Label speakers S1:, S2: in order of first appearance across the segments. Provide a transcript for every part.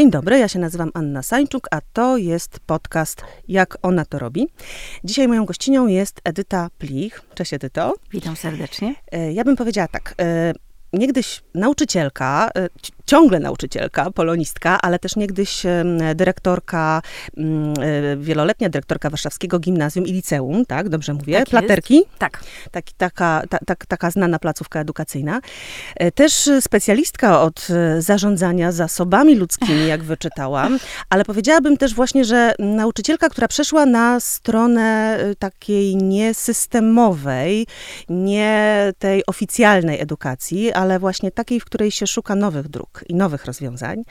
S1: Dzień dobry, ja się nazywam Anna Sańczuk, a to jest podcast Jak ona to robi. Dzisiaj moją gościnią jest Edyta Plich. Cześć Edyto.
S2: Witam serdecznie.
S1: E, ja bym powiedziała tak, e, niegdyś nauczycielka, e, ciągle nauczycielka, polonistka, ale też niegdyś dyrektorka, mm, e, wieloletnia dyrektorka Warszawskiego Gimnazjum i Liceum, tak? Dobrze mówię?
S2: Tak
S1: Platerki?
S2: Jest. Tak.
S1: Taki, taka, ta, ta, taka znana placówka edukacyjna. E, też specjalistka od zarządzania zasobami ludzkimi, jak wyczytałam, ale powiedziałabym też właśnie, że nauczycielka, która przeszła na stronę takiej niesystemowej, nie tej oficjalnej edukacji, ale właśnie takiej, w której się szuka nowych dróg i nowych rozwiązań.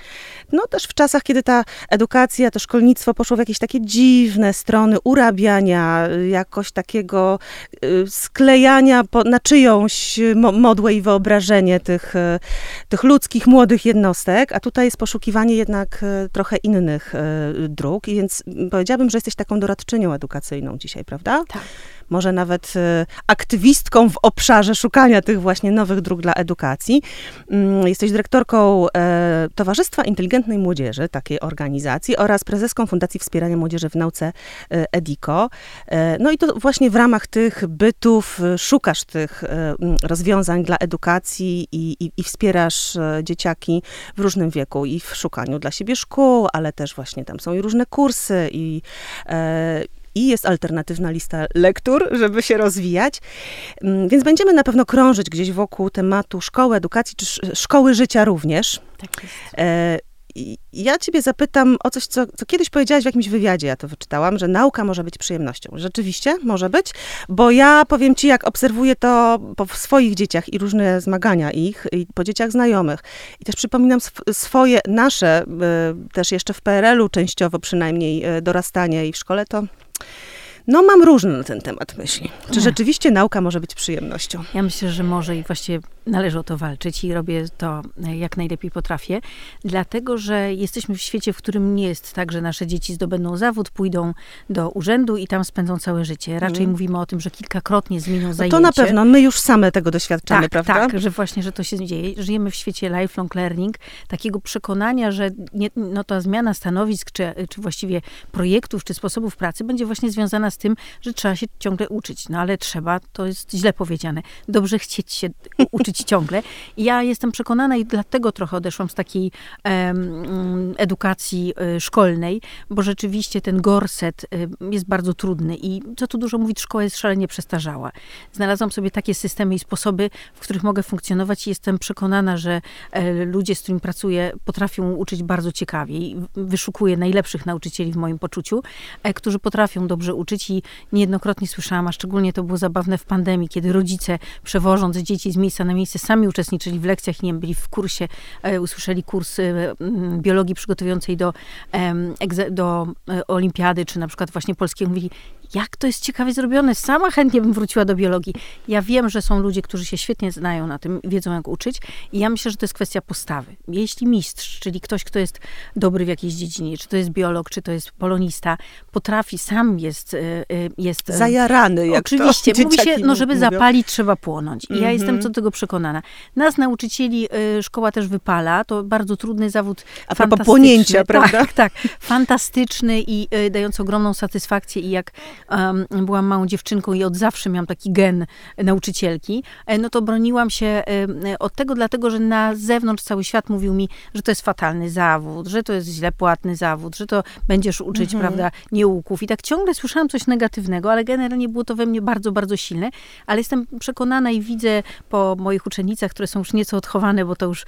S1: No też w czasach, kiedy ta edukacja, to szkolnictwo poszło w jakieś takie dziwne strony urabiania, jakoś takiego y, sklejania na czyjąś modłę i wyobrażenie tych, y, tych ludzkich, młodych jednostek, a tutaj jest poszukiwanie jednak y, trochę innych dróg, i więc powiedziałabym, że jesteś taką doradczynią edukacyjną dzisiaj, prawda?
S2: Tak
S1: może nawet e, aktywistką w obszarze szukania tych właśnie nowych dróg dla edukacji. Mm, jesteś dyrektorką e, Towarzystwa Inteligentnej Młodzieży, takiej organizacji, oraz prezeską Fundacji Wspierania Młodzieży w Nauce e, EDICO. No i to właśnie w ramach tych bytów szukasz tych rozwiązań dla edukacji i, i, i wspierasz dzieciaki w różnym wieku i w szukaniu dla siebie szkół, ale też właśnie tam są i różne kursy i, i jest alternatywna lista lektur, żeby się rozwijać. Mm, więc będziemy na pewno krążyć gdzieś wokół tematu szkoły, edukacji, czy szkoły życia również.
S2: Tak jest.
S1: E, ja ciebie zapytam o coś, co, co, kiedyś powiedziałaś w jakimś wywiadzie, ja to wyczytałam, że nauka może być przyjemnością. Rzeczywiście może być, bo ja powiem ci, jak obserwuję to po swoich dzieciach i różne zmagania ich, i po dzieciach znajomych. I też przypominam sw swoje, nasze, y, też jeszcze w PRL-u częściowo przynajmniej y, dorastanie i w szkole, to no, mam różne na ten temat myśli. Czy rzeczywiście nauka może być przyjemnością?
S2: Ja myślę, że może i właściwie należy o to walczyć i robię to e, jak najlepiej potrafię, dlatego że jesteśmy w świecie, w którym nie jest tak, że nasze dzieci zdobędą zawód, pójdą do urzędu i tam spędzą całe życie. Raczej mm. mówimy o tym, że kilkakrotnie zmienią no zajęcie.
S1: To na pewno, my już same tego doświadczamy,
S2: tak,
S1: prawda?
S2: Tak, że właśnie, że to się dzieje. Żyjemy w świecie lifelong learning, takiego przekonania, że nie, no ta zmiana stanowisk, czy, czy właściwie projektów, czy sposobów pracy będzie właśnie związana z tym, że trzeba się ciągle uczyć. No ale trzeba, to jest źle powiedziane. Dobrze chcieć się uczyć ciągle. I ja jestem przekonana i dlatego trochę odeszłam z takiej um, edukacji y, szkolnej, bo rzeczywiście ten gorset y, jest bardzo trudny i co tu dużo mówić, szkoła jest szalenie przestarzała. Znalazłam sobie takie systemy i sposoby, w których mogę funkcjonować i jestem przekonana, że e, ludzie, z którymi pracuję, potrafią uczyć bardzo ciekawie. I wyszukuję najlepszych nauczycieli w moim poczuciu, e, którzy potrafią dobrze uczyć i niejednokrotnie słyszałam, a szczególnie to było zabawne w pandemii, kiedy rodzice przewożąc dzieci z miejsca na miejsce sami uczestniczyli w lekcjach, nie wiem, byli w kursie, e, usłyszeli kurs e, biologii przygotowującej do, do e, olimpiady, czy na przykład właśnie polskiego, mówili, jak to jest ciekawie zrobione. Sama chętnie bym wróciła do biologii. Ja wiem, że są ludzie, którzy się świetnie znają na tym, wiedzą jak uczyć i ja myślę, że to jest kwestia postawy. Jeśli mistrz, czyli ktoś, kto jest dobry w jakiejś dziedzinie, czy to jest biolog, czy to jest polonista, potrafi, sam jest... jest
S1: Zajarany, jak
S2: Oczywiście.
S1: to
S2: Mówi się, no żeby
S1: mówią.
S2: zapalić, trzeba płonąć. I ja
S1: Mhm.
S2: jestem co do tego przekonana. Nas, nauczycieli, y, szkoła też wypala. To bardzo trudny zawód.
S1: A propos płonięcia,
S2: tak,
S1: prawda?
S2: Tak, fantastyczny i y, dający ogromną satysfakcję. I jak byłam małą dziewczynką i od zawsze miałam taki gen nauczycielki, e, no to broniłam się od tego, dlatego że na zewnątrz cały świat mówił mi, że to jest fatalny zawód, że to jest źle płatny zawód, że to będziesz uczyć,
S1: Mhm.
S2: prawda, nieuków. I tak ciągle słyszałam coś negatywnego, ale generalnie było to we mnie bardzo, bardzo silne. Ale jestem przekonana i widzę po moich uczennicach, które są już nieco odchowane, bo to już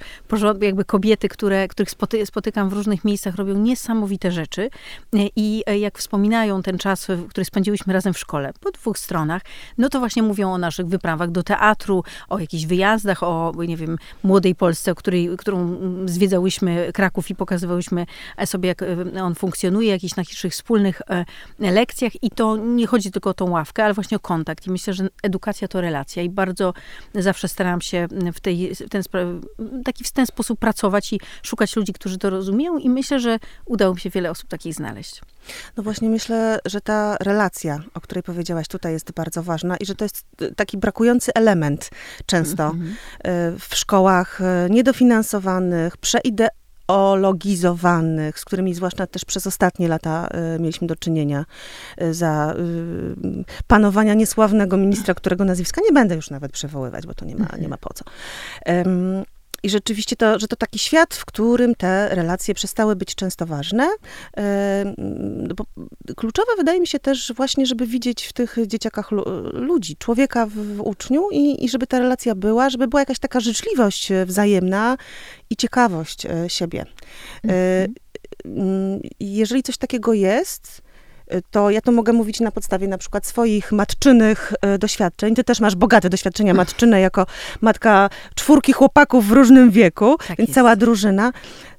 S2: jakby kobiety, które, których spoty, spotykam w różnych miejscach, robią niesamowite rzeczy. E, I e, jak wspominają ten czas, który spędziłyśmy razem w szkole, po dwóch stronach, no to właśnie mówią o naszych wyprawach do teatru, o jakichś wyjazdach, o, nie wiem, młodej Polsce, której, którą zwiedzałyśmy Kraków i pokazywałyśmy sobie, jak e, on funkcjonuje, jakichś naszych wspólnych e, lekcjach i to nie chodzi tylko o tą ławkę, ale właśnie o kontakt. I myślę, że edukacja to relacja i bardzo zawsze staram się w, tej, w ten, taki, w ten sposób pracować i szukać ludzi, którzy to rozumieją i myślę, że udało mi się wiele osób takich znaleźć.
S1: No właśnie myślę, że ta relacja o której powiedziałaś tutaj, jest bardzo ważna i że to jest taki brakujący element często mhm. w szkołach niedofinansowanych, przeideologizowanych, ideologizowanych, z którymi zwłaszcza też przez ostatnie lata y, mieliśmy do czynienia y, za y, panowania niesławnego ministra, którego nazwiska nie będę już nawet przywoływać, bo to nie ma, nie ma po co. I rzeczywiście to, że to taki świat, w którym te relacje przestały być często ważne. Kluczowe wydaje mi się też właśnie, żeby widzieć w tych dzieciakach ludzi, człowieka w, uczniu i, i żeby ta relacja była, żeby była jakaś taka życzliwość wzajemna i ciekawość e, siebie. Mhm. Jeżeli coś takiego jest, to ja to mogę mówić na podstawie na przykład swoich matczynych e, doświadczeń. Ty też masz bogate doświadczenia matczyne jako matka czwórki chłopaków w różnym wieku, tak więc jest. cała drużyna.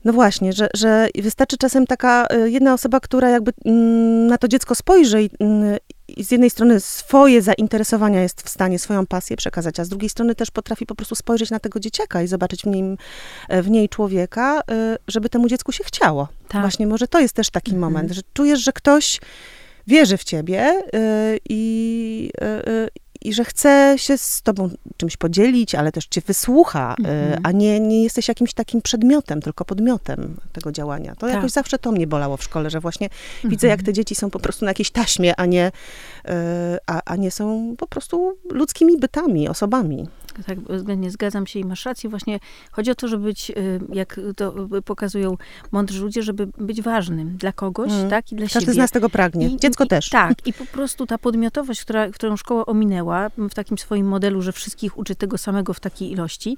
S1: No właśnie, że, że wystarczy czasem taka e, jedna osoba, która jakby mm, na to dziecko spojrzy i, mm, i z jednej strony swoje zainteresowania jest w stanie, swoją pasję przekazać, a z drugiej strony też potrafi po prostu spojrzeć na tego dzieciaka i zobaczyć w, nim, e, w niej człowieka, żeby temu dziecku się chciało. Tak. Właśnie może to jest też taki mhm. moment, że czujesz, że ktoś wierzy w ciebie y, i, i że chce się z tobą czymś podzielić, ale też cię wysłucha, mm-hmm. a nie, nie jesteś jakimś takim przedmiotem, tylko podmiotem tego działania. To tak. jakoś zawsze to mnie bolało w szkole, że właśnie mm-hmm. widzę, jak te dzieci są po prostu na jakiejś taśmie, a nie, a, a nie są po prostu ludzkimi bytami, osobami
S2: tak względnie zgadzam się i masz rację. Właśnie chodzi o to, żeby być, y, jak to pokazują mądrzy ludzie, żeby być ważnym dla kogoś, mm. tak, i dla
S1: Każdy
S2: siebie.
S1: Każdy z nas tego pragnie. I, Dziecko
S2: i,
S1: też.
S2: Tak, i po prostu ta podmiotowość, która, którą szkoła ominęła w takim swoim modelu, że wszystkich uczy tego samego w takiej ilości,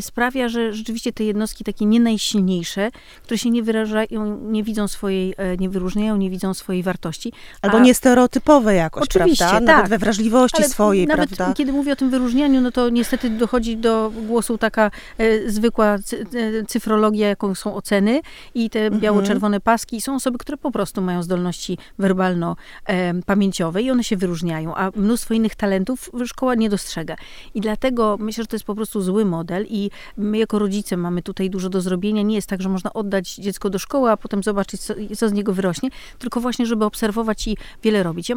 S2: sprawia, że rzeczywiście te jednostki takie nie najsilniejsze, które się nie wyrażają, nie widzą swojej, e, nie wyróżniają, nie widzą swojej wartości.
S1: Albo a, nie stereotypowe jakoś, oczywiście, prawda? Nawet tak. we wrażliwości Ale swojej,
S2: nawet
S1: prawda?
S2: kiedy mówię o tym wyróżnianiu, no to nie niestety dochodzi do głosu taka e, zwykła cy, e, cyfrologia, jaką są oceny i te mhm. biało-czerwone paski. Są osoby, które po prostu mają zdolności werbalno-pamięciowe i one się wyróżniają, a mnóstwo innych talentów szkoła nie dostrzega. I dlatego myślę, że to jest po prostu zły model i my jako rodzice mamy tutaj dużo do zrobienia. Nie jest tak, że można oddać dziecko do szkoły, a potem zobaczyć, co, co z niego wyrośnie, tylko właśnie, żeby obserwować i wiele robić. Ja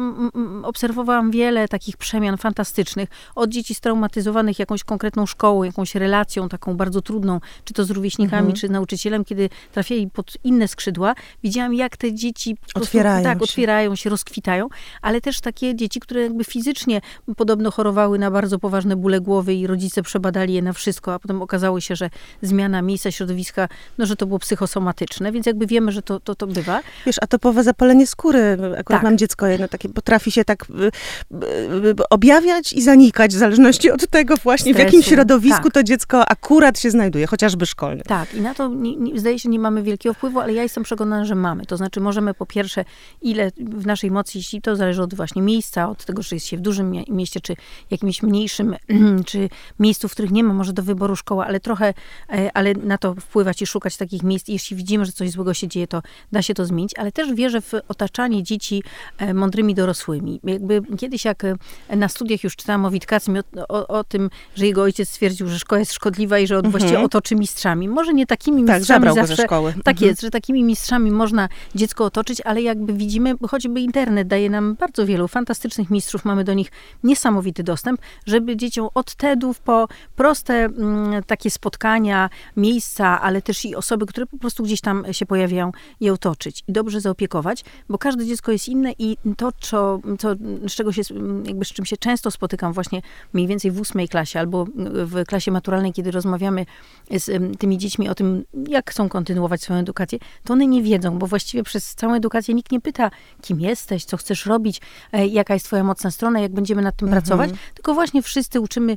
S2: obserwowałam wiele takich przemian fantastycznych od dzieci straumatyzowanych jakąś konkretną szkołą, jakąś relacją taką bardzo trudną, czy to z rówieśnikami, mhm. czy nauczycielem, kiedy trafiali pod inne skrzydła, widziałam, jak te dzieci
S1: otwierają
S2: prostu, tak,
S1: się.
S2: otwierają się, rozkwitają, ale też takie dzieci, które jakby fizycznie podobno chorowały na bardzo poważne bóle głowy i rodzice przebadali je na wszystko, a potem okazało się, że zmiana miejsca, środowiska, no, że to było psychosomatyczne, więc jakby wiemy, że to, to, to bywa.
S1: Wiesz, a topowe zapalenie skóry, akurat tak. mam dziecko jedno takie, potrafi się tak y, y, y, objawiać i zanikać w zależności od tego, właśnie stresu. w jakim środowisku tak. to dziecko akurat się znajduje, chociażby szkolne.
S2: Tak, i na to nie, nie, zdaje się nie mamy wielkiego wpływu, ale ja jestem przekonana, że mamy. To znaczy możemy po pierwsze, ile w naszej mocy, jeśli to zależy od właśnie miejsca, od tego, czy jest się w dużym mieście, czy jakimś mniejszym, czy miejscu, w których nie ma może do wyboru szkoła, ale trochę, e, ale na to wpływać i szukać takich miejsc. Jeśli widzimy, że coś złego się dzieje, to da się to zmienić, ale też wierzę w otaczanie dzieci e, mądrymi dorosłymi. Jakby kiedyś, jak e, na studiach już czytałam o Witkacym, o, o, o tym, że jego ojciec stwierdził, że szkoła jest szkodliwa i że on mhm. właściwie otoczy mistrzami. Może nie takimi tak, mistrzami zawsze. Ze szkoły. Tak mhm. jest, że takimi mistrzami można dziecko otoczyć, ale jakby widzimy, choćby internet daje nam bardzo wielu fantastycznych mistrzów, mamy do nich niesamowity dostęp, żeby dzieciom od TEDów po proste mm, takie spotkania, miejsca, ale też i osoby, które po prostu gdzieś tam się pojawiają, je otoczyć i dobrze zaopiekować, bo każde dziecko jest inne i to, co, co, z czego się, jakby z czym się często spotykam właśnie mniej więcej w ósmej klasie albo w klasie maturalnej, kiedy rozmawiamy z tymi dziećmi o tym, jak chcą kontynuować swoją edukację, to one nie wiedzą, bo właściwie przez całą edukację nikt nie pyta, kim jesteś, co chcesz robić, e, jaka jest twoja mocna strona, jak będziemy nad tym mhm. pracować, tylko właśnie wszyscy uczymy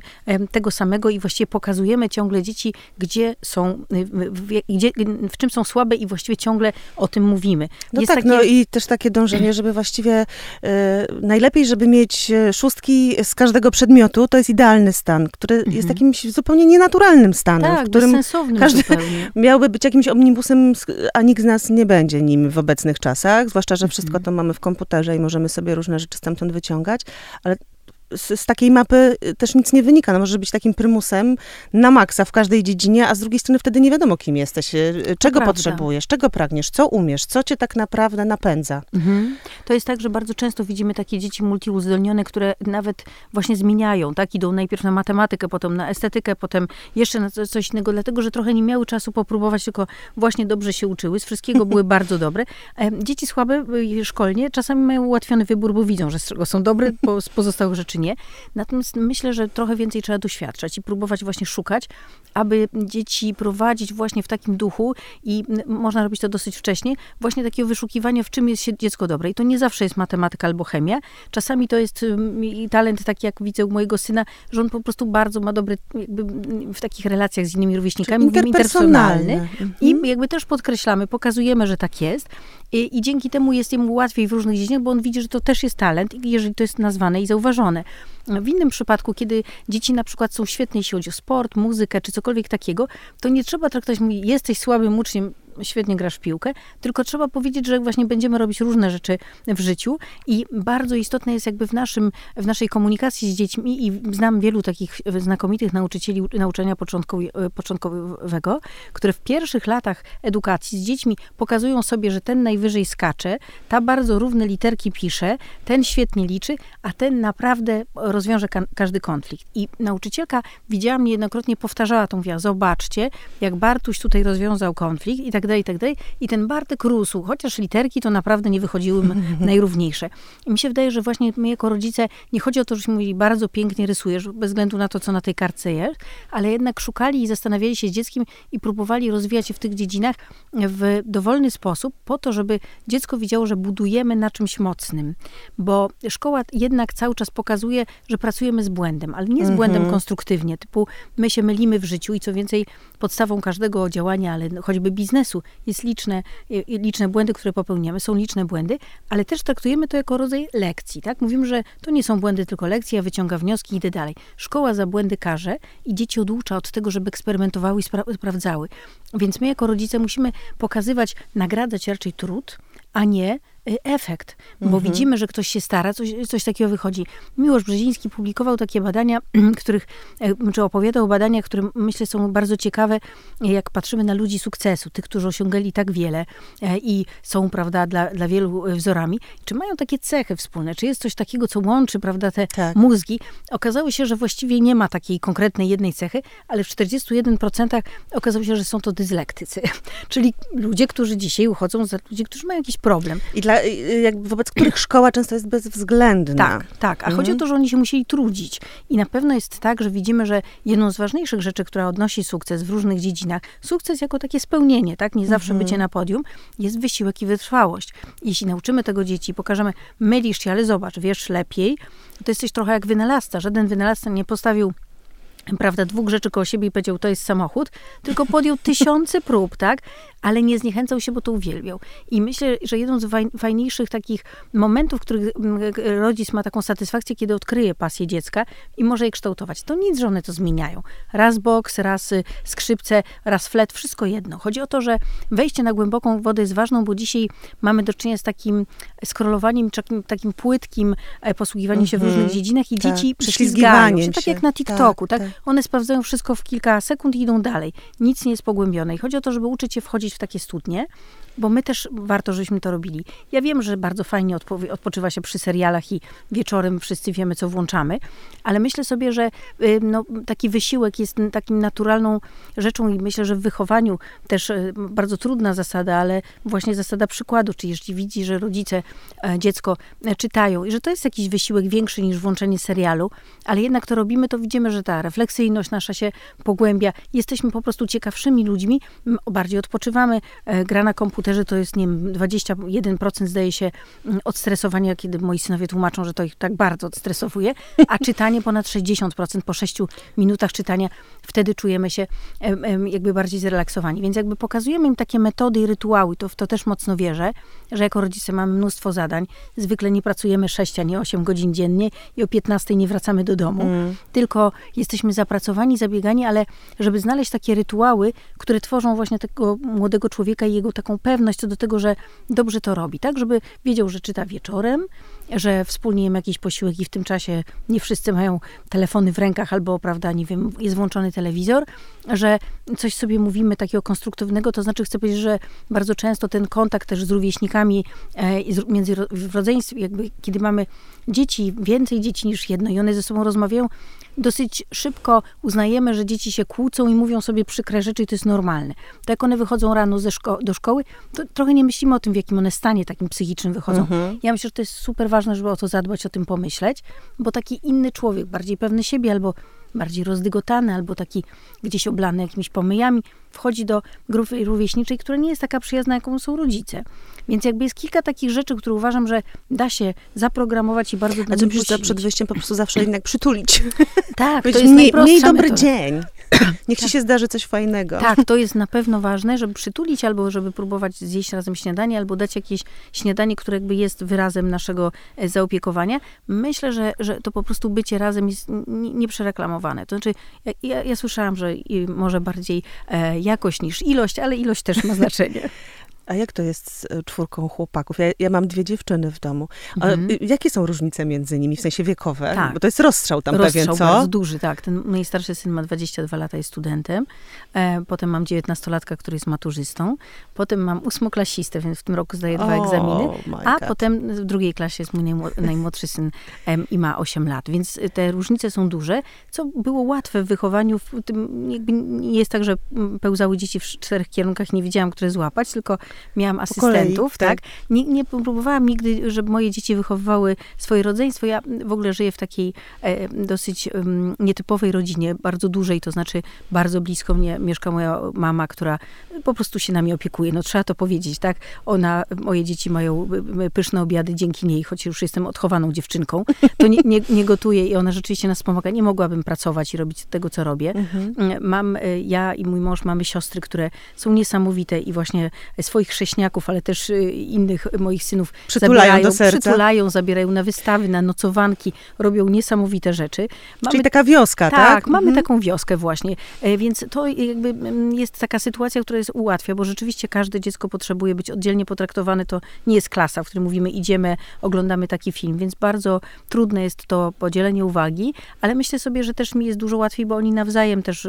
S2: tego samego i właściwie pokazujemy ciągle dzieci, gdzie są, w, gdzie, w czym są słabe i właściwie ciągle o tym mówimy.
S1: No jest tak, takie... no i też takie dążenie, żeby właściwie e, najlepiej, żeby mieć e, szóstki z każdego przedmiotu, to jest idealny stan, który mhm. jest takim zupełnie nienaturalnym stanem,
S2: tak,
S1: w którym każdy
S2: zupełnie.
S1: miałby być jakimś omnibusem, a nikt z nas nie będzie nim w obecnych czasach, zwłaszcza, że wszystko mhm. to mamy w komputerze i możemy sobie różne rzeczy stamtąd wyciągać, ale z, z, takiej mapy też nic nie wynika. No może być takim prymusem na maksa w każdej dziedzinie, a z drugiej strony wtedy nie wiadomo, kim jesteś, czego potrzebujesz, czego pragniesz, co umiesz, co cię tak naprawdę napędza. Mhm.
S2: To jest tak, że bardzo często widzimy takie dzieci multiuzdolnione, które nawet właśnie zmieniają, tak? Idą najpierw na matematykę, potem na estetykę, potem jeszcze na coś innego, dlatego, że trochę nie miały czasu popróbować, tylko właśnie dobrze się uczyły, z wszystkiego były bardzo dobre. Dzieci słabe y, szkolnie czasami mają ułatwiony wybór, bo widzą, że z czego są dobre, z pozostałych rzeczy nie. Natomiast myślę, że trochę więcej trzeba doświadczać i próbować właśnie szukać, aby dzieci prowadzić właśnie w takim duchu i można robić to dosyć wcześnie, właśnie takiego wyszukiwania, w czym jest się dziecko dobre. I to nie zawsze jest matematyka albo chemia. Czasami to jest talent taki, jak widzę u mojego syna, że on po prostu bardzo ma dobry w takich relacjach z innymi rówieśnikami, interpersonalny. I mhm. jakby też podkreślamy, pokazujemy, że tak jest. I, I, dzięki temu jest jemu łatwiej w różnych dziedzinach, bo on widzi, że to też jest talent, jeżeli to jest nazwane i zauważone. W innym przypadku, kiedy dzieci na przykład są świetne, jeśli chodzi o sport, muzykę czy cokolwiek takiego, to nie trzeba traktować, jesteś słabym uczniem, świetnie grasz w piłkę, tylko trzeba powiedzieć, że właśnie będziemy robić różne rzeczy w życiu i bardzo istotne jest jakby w, naszym, w naszej komunikacji z dziećmi i znam wielu takich znakomitych nauczycieli nauczania początkowego, które w pierwszych latach edukacji z dziećmi pokazują sobie, że ten najwyżej skacze, ta bardzo równe literki pisze, ten świetnie liczy, a ten naprawdę rozwiąże ka każdy konflikt. I nauczycielka widziałam niejednokrotnie powtarzała tą wiarę, zobaczcie, jak Bartuś tutaj rozwiązał konflikt i tak dalej, i tak dalej. I ten Bartek rósł, chociaż literki to naprawdę nie wychodziły najrówniejsze. I mi się wydaje, że właśnie my jako rodzice, nie chodzi o to, żeśmy mówili, bardzo pięknie rysujesz, bez względu na to, co na tej kartce jest, ale jednak szukali i zastanawiali się z dzieckiem i próbowali rozwijać się w tych dziedzinach w dowolny sposób, po to, żeby dziecko widziało, że budujemy na czymś mocnym. Bo szkoła jednak cały czas pokazuje, że pracujemy z błędem, ale nie z błędem mhm. konstruktywnie, typu my się mylimy w życiu i co więcej, podstawą każdego działania, ale choćby biznesu, jest liczne, liczne błędy, które popełniamy, są liczne błędy, ale też traktujemy to jako rodzaj lekcji, tak? Mówimy, że to nie są błędy, tylko lekcje, ja wyciąga wnioski i idę dalej. Szkoła za błędy karze i dzieci oducza od tego, żeby eksperymentowały i spra sprawdzały. Więc my jako rodzice musimy pokazywać, nagradzać raczej trud, a nie efekt, bo mhm. widzimy, że ktoś się stara, coś, coś takiego wychodzi. Miłosz Brzeziński publikował takie badania, których, e, czy opowiadał o badaniach, które myślę są bardzo ciekawe, jak patrzymy na ludzi sukcesu, tych, którzy osiągali tak wiele i są, prawda, dla, dla wielu wzorami. Czy mają takie cechy wspólne? Czy jest coś takiego, co łączy, prawda, te tak. mózgi? Okazało się, że właściwie nie ma takiej konkretnej jednej cechy, ale w 41% okazało się, że są to dyslektycy. Czyli ludzie, którzy dzisiaj uchodzą za ludzi, którzy mają jakiś problem.
S1: I dla jakby wobec których szkoła często jest bezwzględna.
S2: Tak, tak. A mhm. chodzi o to, że oni się musieli trudzić. I na pewno jest tak, że widzimy, że jedną z ważniejszych rzeczy, która odnosi sukces w różnych dziedzinach, sukces jako takie spełnienie, tak? Nie zawsze mhm. bycie na podium, jest wysiłek i wytrwałość. Jeśli nauczymy tego dzieci, pokażemy, mylisz się, ale zobacz, wiesz lepiej, to jesteś trochę jak wynalazca. Żaden wynalazca nie postawił prawda, dwóch rzeczy koło siebie i powiedział, to jest samochód, tylko podjął tysiące prób, tak? Ale nie zniechęcał się, bo to uwielbiał. I myślę, że jedną z fajniejszych takich momentów, w których mm, rodzic ma taką satysfakcję, kiedy odkryje pasję dziecka i może je kształtować. To nic, że one to zmieniają. Raz boks, raz y, skrzypce, raz flet, wszystko jedno. Chodzi o to, że wejście na głęboką wodę jest ważną, bo dzisiaj mamy do czynienia z takim skrolowaniem, takim, takim płytkim e, posługiwaniem się w różnych mhm. dziedzinach i tak. dzieci prześlizgają się, tak jak na TikToku, tak? tak? One sprawdzają wszystko w kilka sekund i idą dalej. Nic nie jest pogłębione. I chodzi o to, żeby uczyć się wchodzić w takie studnie, bo my też warto, żebyśmy to robili. Ja wiem, że bardzo fajnie odpo odpoczywa się przy serialach i wieczorem wszyscy wiemy, co włączamy, ale myślę sobie, że y, no, taki wysiłek jest takim naturalną rzeczą i myślę, że w wychowaniu też y, bardzo trudna zasada, ale właśnie zasada przykładu, czy jeśli widzi, że rodzice, e, dziecko e, czytają i że to jest jakiś wysiłek większy niż włączenie serialu, ale jednak to robimy, to widzimy, że ta refleksyjność nasza się pogłębia. Jesteśmy po prostu ciekawszymi ludźmi, bardziej odpoczywamy, e, gra na komputerze komputerze to jest, nie wiem, 21% zdaje się mm, odstresowania, kiedy moi synowie tłumaczą, że to ich tak bardzo odstresowuje, a czytanie ponad 60% po 6 minutach czytania, wtedy czujemy się jakby bardziej zrelaksowani. Więc jakby pokazujemy im takie metody i rytuały, to w to też mocno wierzę, że jako rodzice mamy mnóstwo zadań. Zwykle nie pracujemy 6, a nie 8 godzin dziennie i o 15 nie wracamy do domu, mm. tylko jesteśmy zapracowani, zabiegani, ale żeby znaleźć takie rytuały, które tworzą właśnie tego młodego człowieka i jego taką pewność, pewność co do tego, że dobrze to robi, tak? Żeby wiedział, że czyta wieczorem, że wspólnie jemy jakiś posiłek i w tym czasie nie wszyscy mają telefony w rękach albo, prawda, nie wiem, jest włączony telewizor, że coś sobie mówimy takiego konstruktywnego, to znaczy chcę powiedzieć, że bardzo często ten kontakt też z rówieśnikami e, między w jakby kiedy mamy dzieci, więcej dzieci niż jedno i one ze sobą rozmawiają, dosyć szybko uznajemy, że dzieci się kłócą i mówią sobie przykre rzeczy i to jest normalne. Tak jak one wychodzą rano ze szko do szkoły, to trochę nie myślimy o tym, w jakim one stanie takim psychicznym wychodzą. Mhm. Ja myślę, że to jest super ważne, żeby o to zadbać, o tym pomyśleć, bo taki inny człowiek, bardziej pewny siebie albo bardziej rozdygotany albo taki gdzieś oblany jakimiś pomyjami, wchodzi do grupy rówieśniczej, która nie jest taka przyjazna, jaką są rodzice. Więc jakby jest kilka takich rzeczy, które uważam, że da się zaprogramować i bardzo
S1: A co myślisz, przed wyjściem po prostu zawsze jednak przytulić?
S2: Tak, to jest mniej,
S1: mniej dobry metoda. dzień. Niech ci się zdarzy coś fajnego.
S2: Tak, to jest na pewno ważne, żeby przytulić albo żeby próbować zjeść razem śniadanie, albo dać jakieś śniadanie, które jakby jest wyrazem naszego e, zaopiekowania. Myślę, że, że to po prostu bycie razem jest nieprzereklamowane. To znaczy, ja, ja słyszałam, że może bardziej e, jakość niż ilość, ale ilość też ma znaczenie.
S1: A jak to jest z e, czwórką chłopaków? Ja, ja mam dwie dziewczyny w domu. Mhm. Y, jakie są różnice między nimi, w sensie wiekowe? Tak. Bo to jest rozstrzał tam rozstrzał pewien, co?
S2: bardzo duży, tak. Ten najstarszy syn ma 22 lata, jest studentem. E, potem mam 19-latka, który jest maturzystą. Potem mam ósmoklasistę, więc w tym roku zdaje dwa egzaminy. A potem w drugiej klasie jest mój najmłodszy syn i ma 8 lat. Więc te różnice są duże, co było łatwe w wychowaniu. W tym nie jest tak, że pełzały dzieci w czterech kierunkach, nie wiedziałam, które złapać, tylko miałam asystentów, kolei, tak? tak? Nie, nie, próbowałam nigdy, żeby moje dzieci wychowywały swoje rodzeństwo. Ja w ogóle żyję w takiej e, dosyć nietypowej rodzinie, bardzo dużej, to znaczy bardzo blisko mnie mieszka moja mama, która po prostu się nami opiekuje. No trzeba to powiedzieć, tak? Ona, moje dzieci mają pyszne obiady dzięki niej, choć już jestem odchowaną dziewczynką, to nie, nie, nie gotuję i ona rzeczywiście nas pomaga. Nie mogłabym pracować i robić tego, co robię. Mhm. Mam, e, ja i mój mąż mamy siostry, które są niesamowite i właśnie swoich chrześniaków, ale też y, innych moich synów
S1: przytulają zabierają, do serca.
S2: przytulają, zabierają na wystawy, na nocowanki, robią niesamowite rzeczy.
S1: Mamy, Czyli taka wioska, tak?
S2: Tak, mamy mhm. taką wioskę właśnie. E, więc to jakby mm, jest taka sytuacja, która jest ułatwia, bo rzeczywiście każde dziecko potrzebuje być oddzielnie potraktowane. To nie jest klasa, w której mówimy idziemy, oglądamy taki film, więc bardzo trudne jest to podzielenie uwagi, ale myślę sobie, że też mi jest dużo łatwiej, bo oni nawzajem też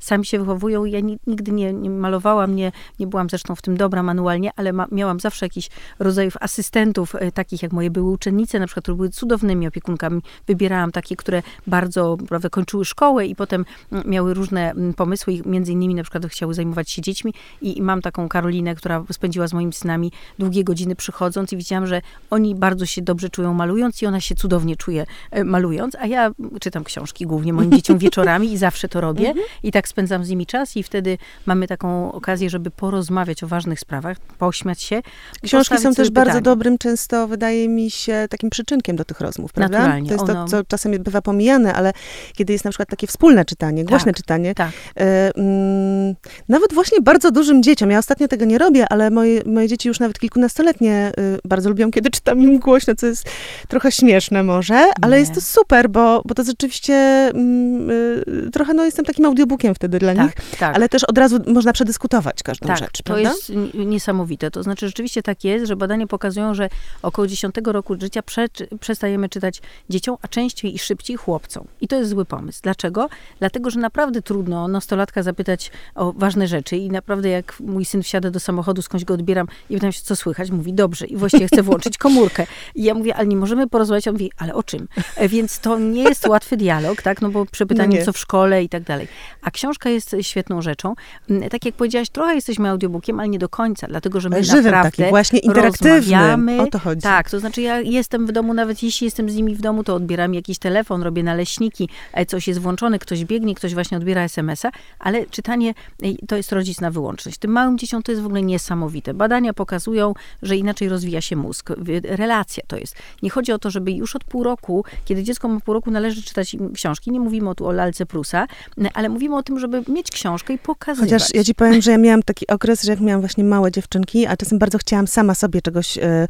S2: sami się wychowują. Ja nigdy nie, nie malowałam, nie, nie byłam zresztą w tym dobra, manualnie, ale ma, miałam zawsze jakiś rodzajów asystentów, e, takich jak moje były uczennice, na przykład, które były cudownymi opiekunkami. Wybierałam takie, które bardzo prawie kończyły szkołę i potem mm, miały różne mm, pomysły, między innymi na przykład chciały zajmować się dziećmi i, i mam taką Karolinę, która spędziła z moimi synami długie godziny przychodząc i widziałam, że oni bardzo się dobrze czują malując i ona się cudownie czuje e, malując, a ja czytam książki głównie moim dzieciom wieczorami i zawsze to robię mhm. i tak spędzam z nimi czas i wtedy mamy taką okazję, żeby porozmawiać o ważnych sprawach pośmiać się.
S1: Książki są też bardzo dobrym, często wydaje mi się, takim przyczynkiem do tych rozmów, prawda?
S2: Naturalnie.
S1: To jest ono... to, co czasem bywa pomijane, ale kiedy jest na przykład takie wspólne czytanie, głośne tak, czytanie, tak. E, mm, nawet właśnie bardzo dużym dzieciom, ja ostatnio tego nie robię, ale moje, moje dzieci już nawet kilkunastoletnie y, bardzo lubią, kiedy czytam im głośno, co jest trochę śmieszne może, ale nie. jest to super, bo, bo to rzeczywiście mm, y, trochę, no jestem takim audiobookiem wtedy dla tak, nich, tak. ale też od razu można przedyskutować każdą
S2: tak,
S1: rzecz,
S2: to
S1: prawda?
S2: jest niesamowite. To znaczy, rzeczywiście tak jest, że badania pokazują, że około 10 roku życia prze, przestajemy czytać dzieciom, a częściej i szybciej chłopcom. I to jest zły pomysł. Dlaczego? Dlatego, że naprawdę trudno nastolatka zapytać o ważne rzeczy i naprawdę jak mój syn wsiada do samochodu, skądś go odbieram i pytam się, co słychać, mówi, dobrze i właściwie chcę włączyć komórkę. I ja mówię, ale nie możemy porozmawiać. On mówi, ale o czym? E, więc to nie jest łatwy dialog, tak? No bo przepytanie, no co w szkole i tak dalej. A książka jest świetną rzeczą. Mm, tak jak powiedziałaś, trochę jesteśmy audiobookiem, ale nie do końca dlatego że my Żywym naprawdę taki,
S1: właśnie interaktywny. O to chodzi.
S2: Tak, to znaczy ja jestem w domu, nawet jeśli jestem z nimi w domu, to odbieram jakiś telefon, robię naleśniki, e, coś jest włączone, ktoś biegnie, ktoś właśnie odbiera SMS-a, ale czytanie to jest rodzic na wyłączność. Tym małym dzieciom to jest w ogóle niesamowite. Badania pokazują, że inaczej rozwija się mózg. Relacja to jest. Nie chodzi o to, żeby już od pół roku, kiedy dziecko ma pół roku, należy czytać książki. Nie mówimy tu o lalce Prusa, ale mówimy o tym, żeby mieć książkę i pokazywać.
S1: Chociaż ja ci powiem, że ja miałam taki okres, że jak miałam właśnie małe dziewczynki, a czasem bardzo chciałam sama sobie czegoś e, e,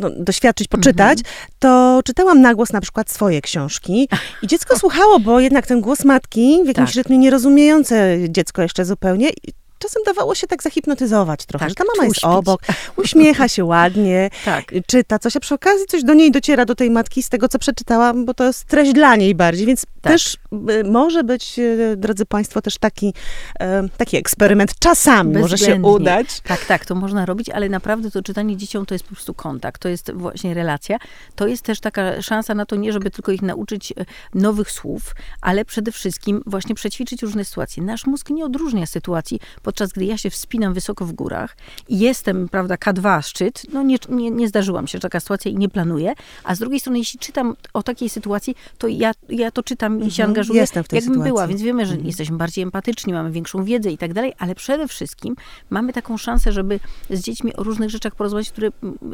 S1: no, doświadczyć, poczytać, mhm. to czytałam na głos na przykład swoje książki i dziecko słuchało, bo jednak ten głos matki w jakimś tak. rytmie nierozumiejące dziecko jeszcze zupełnie czasem dawało się tak zahipnotyzować trochę,
S2: Tak,
S1: że ta mama jest obok, uśmiecha się ładnie,
S2: Tak.
S1: czyta coś, a przy okazji coś do niej dociera, do tej matki z tego, co przeczytałam, bo to jest treść dla niej bardziej, więc
S2: Tak.
S1: też y, może być, y, drodzy Państwo, też taki, e, taki eksperyment czasami może się udać.
S2: Tak, tak, to można robić, ale naprawdę to czytanie dzieciom to jest po prostu kontakt, to jest właśnie relacja. To jest też taka szansa na to, nie żeby tylko ich nauczyć e, nowych słów, ale przede wszystkim właśnie przećwiczyć różne sytuacje. Nasz mózg nie odróżnia sytuacji, podczas gdy ja się wspinam wysoko w górach i jestem, prawda, K2 szczyt, no nie, nie, nie zdarzyła mi się taka sytuacja i nie planuję, a z drugiej strony, jeśli czytam o takiej sytuacji, to ja, ja to czytam i się
S1: Mhm,
S2: angażuję,
S1: jestem w tej
S2: jakbym była,
S1: sytuacji.
S2: więc wiemy, że jesteśmy bardziej empatyczni, mamy większą wiedzę i tak dalej, ale przede wszystkim mamy taką szansę, żeby z dziećmi o różnych rzeczach porozmawiać, które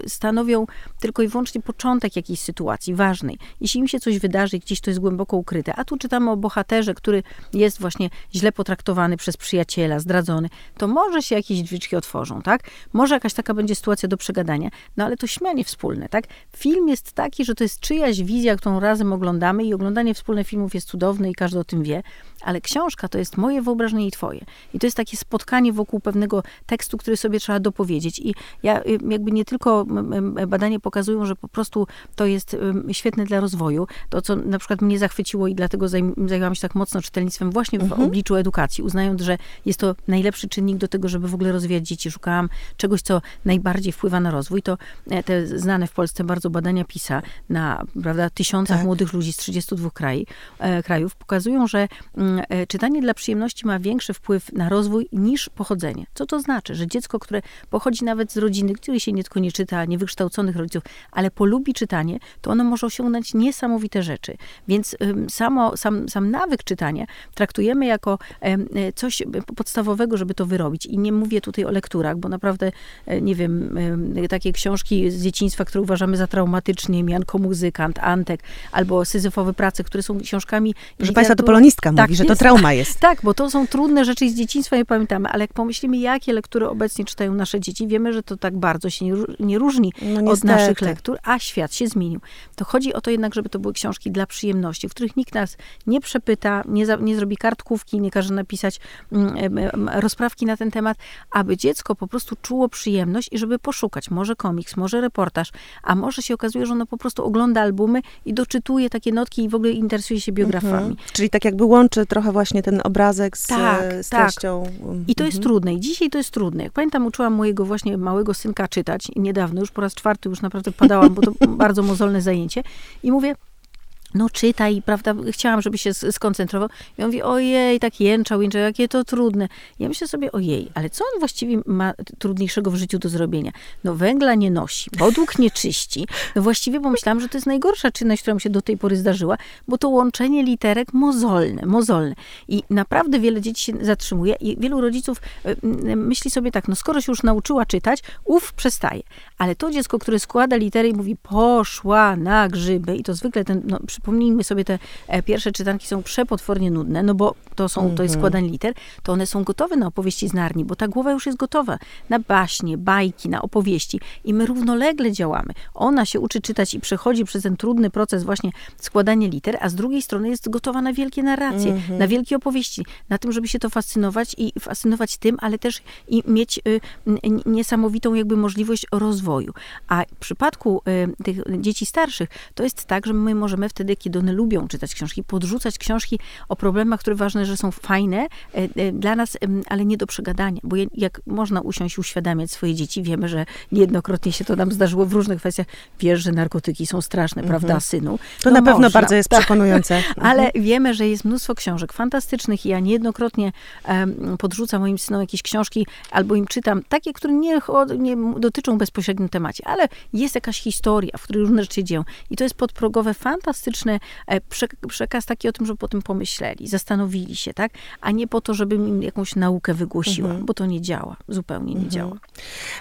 S2: stanowią tylko i wyłącznie początek jakiejś sytuacji ważnej. Jeśli im się coś wydarzy, gdzieś to jest głęboko ukryte, a tu czytamy o bohaterze, który jest właśnie źle potraktowany przez przyjaciela, zdradzony, to może się jakieś drzwiczki otworzą, tak? Może jakaś taka będzie sytuacja do przegadania, no ale to śmianie wspólne, tak? Film jest taki, że to jest czyjaś wizja, którą razem oglądamy i oglądanie wspólne filmów jest cudowne i każdy o tym wie, ale książka to jest moje wyobrażenie i twoje. I to jest takie spotkanie wokół pewnego tekstu, który sobie trzeba dopowiedzieć. I ja y, jakby nie tylko badania pokazują, że po prostu to jest świetne dla rozwoju. To, co na przykład mnie zachwyciło i dlatego zajm- zajęłam się tak mocno czytelnictwem właśnie w obliczu edukacji, uznając, że jest to najlepszy czynnik do tego, żeby w ogóle rozwijać dzieci. Szukałam czegoś, co najbardziej wpływa na rozwój. To e, te znane w Polsce bardzo badania PISA na prawda, tysiącach
S1: Tak.
S2: młodych ludzi z 32 kraj, e, krajów pokazują, że mm, czytanie dla przyjemności ma większy wpływ na rozwój niż pochodzenie. Co to znaczy? Że dziecko, które pochodzi nawet z rodziny, której się nie tylko nie czyta, niewykształconych rodziców, ale polubi czytanie, to ono może osiągnąć niesamowite rzeczy. Więc samo, sam, sam nawyk czytania traktujemy jako e, coś e, podstawowego, żeby to wyrobić. I nie mówię tutaj o lekturach, bo naprawdę, e, nie wiem, em, takie książki z dzieciństwa, które uważamy za traumatycznie, Janko Muzykant, Antek, albo Syzyfowe prace, które są książkami...
S1: Proszę Państwa, to polonistka
S2: Tak,
S1: mówi, że to
S2: jest.
S1: trauma jest.
S2: tak, bo to są trudne rzeczy z dzieciństwa, nie pamiętamy, ale jak pomyślimy, jakie lektury obecnie czytają nasze dzieci, wiemy, że to tak bardzo się nie, nie różni
S1: No
S2: od naszych lektur, a świat się zmienił. To chodzi o to jednak, żeby to były książki dla przyjemności, w których nikt nas nie przepyta, nie, za, nie zrobi kartkówki, nie każe napisać mm, rozprawki na ten temat, aby dziecko po prostu czuło przyjemność i żeby poszukać, może komiks, może reportaż, a może się okazuje, że ono po prostu ogląda albumy i doczytuje takie notki i w ogóle interesuje się biografami.
S1: Mhm. Czyli tak jakby łączy trochę właśnie ten obrazek z,
S2: Tak,
S1: z
S2: tak.
S1: treścią.
S2: I to jest
S1: Mhm.
S2: trudne. I dzisiaj to jest trudne. Jak pamiętam, uczyłam mojego właśnie małego synka czytać i niedawno, już po raz czwarty już naprawdę padałam, bo to bardzo mozolne zajęcie. I mówię, no czytaj, prawda, chciałam, żeby się skoncentrował. I on mówi, ojej, tak jęczał, jęczał, jakie to trudne. Ja myślę sobie, ojej, ale co on właściwie ma trudniejszego w życiu do zrobienia? No węgla nie nosi, podłóg nie czyści. No właściwie pomyślałam, że to jest najgorsza czynność, która mi się do tej pory zdarzyła, bo to łączenie literek mozolne, mozolne. I naprawdę wiele dzieci się zatrzymuje i wielu rodziców myśli sobie tak, no skoro się już nauczyła czytać, ów przestaje. Ale to dziecko, które składa litery i mówi poszła na grzyby i to zwykle ten, no przypomnijmy sobie, te e, pierwsze czytanki są przepotwornie nudne, no bo to są, to jest składanie liter, to one są gotowe na opowieści z Narni, bo ta głowa już jest gotowa na baśnie, bajki, na opowieści i my równolegle działamy. Ona się uczy czytać i przechodzi przez ten trudny proces właśnie składania liter, a z drugiej strony jest gotowa na wielkie narracje, na wielkie opowieści, na tym, żeby się to fascynować i fascynować tym, ale też i mieć y, niesamowitą jakby możliwość rozwoju. A w przypadku y, tych dzieci starszych, to jest tak, że my możemy wtedy, kiedy one lubią czytać książki, podrzucać książki o problemach, które ważne, że są fajne y, y, dla nas, ale nie do przegadania, bo jak można usiąść i uświadamiać swoje dzieci, wiemy, że niejednokrotnie się to nam zdarzyło w różnych kwestiach. Wiesz, że narkotyki są straszne, prawda, synu?
S1: Mhm. To
S2: No
S1: na pewno
S2: można.
S1: bardzo jest
S2: Tak.
S1: przekonujące.
S2: Ale wiemy, że jest mnóstwo książek fantastycznych i ja niejednokrotnie em, podrzucam moim synom jakieś książki albo im czytam takie, które nie, nie dotyczą bezpośrednio temacie, ale jest jakaś historia, w której różne rzeczy dzieją. I to jest podprogowe, fantastyczny e, prze, przekaz taki o tym, żeby po tym pomyśleli, zastanowili się, tak? A nie po to, żebym im jakąś naukę wygłosiła,
S1: Mhm.
S2: bo to nie działa, zupełnie nie działa.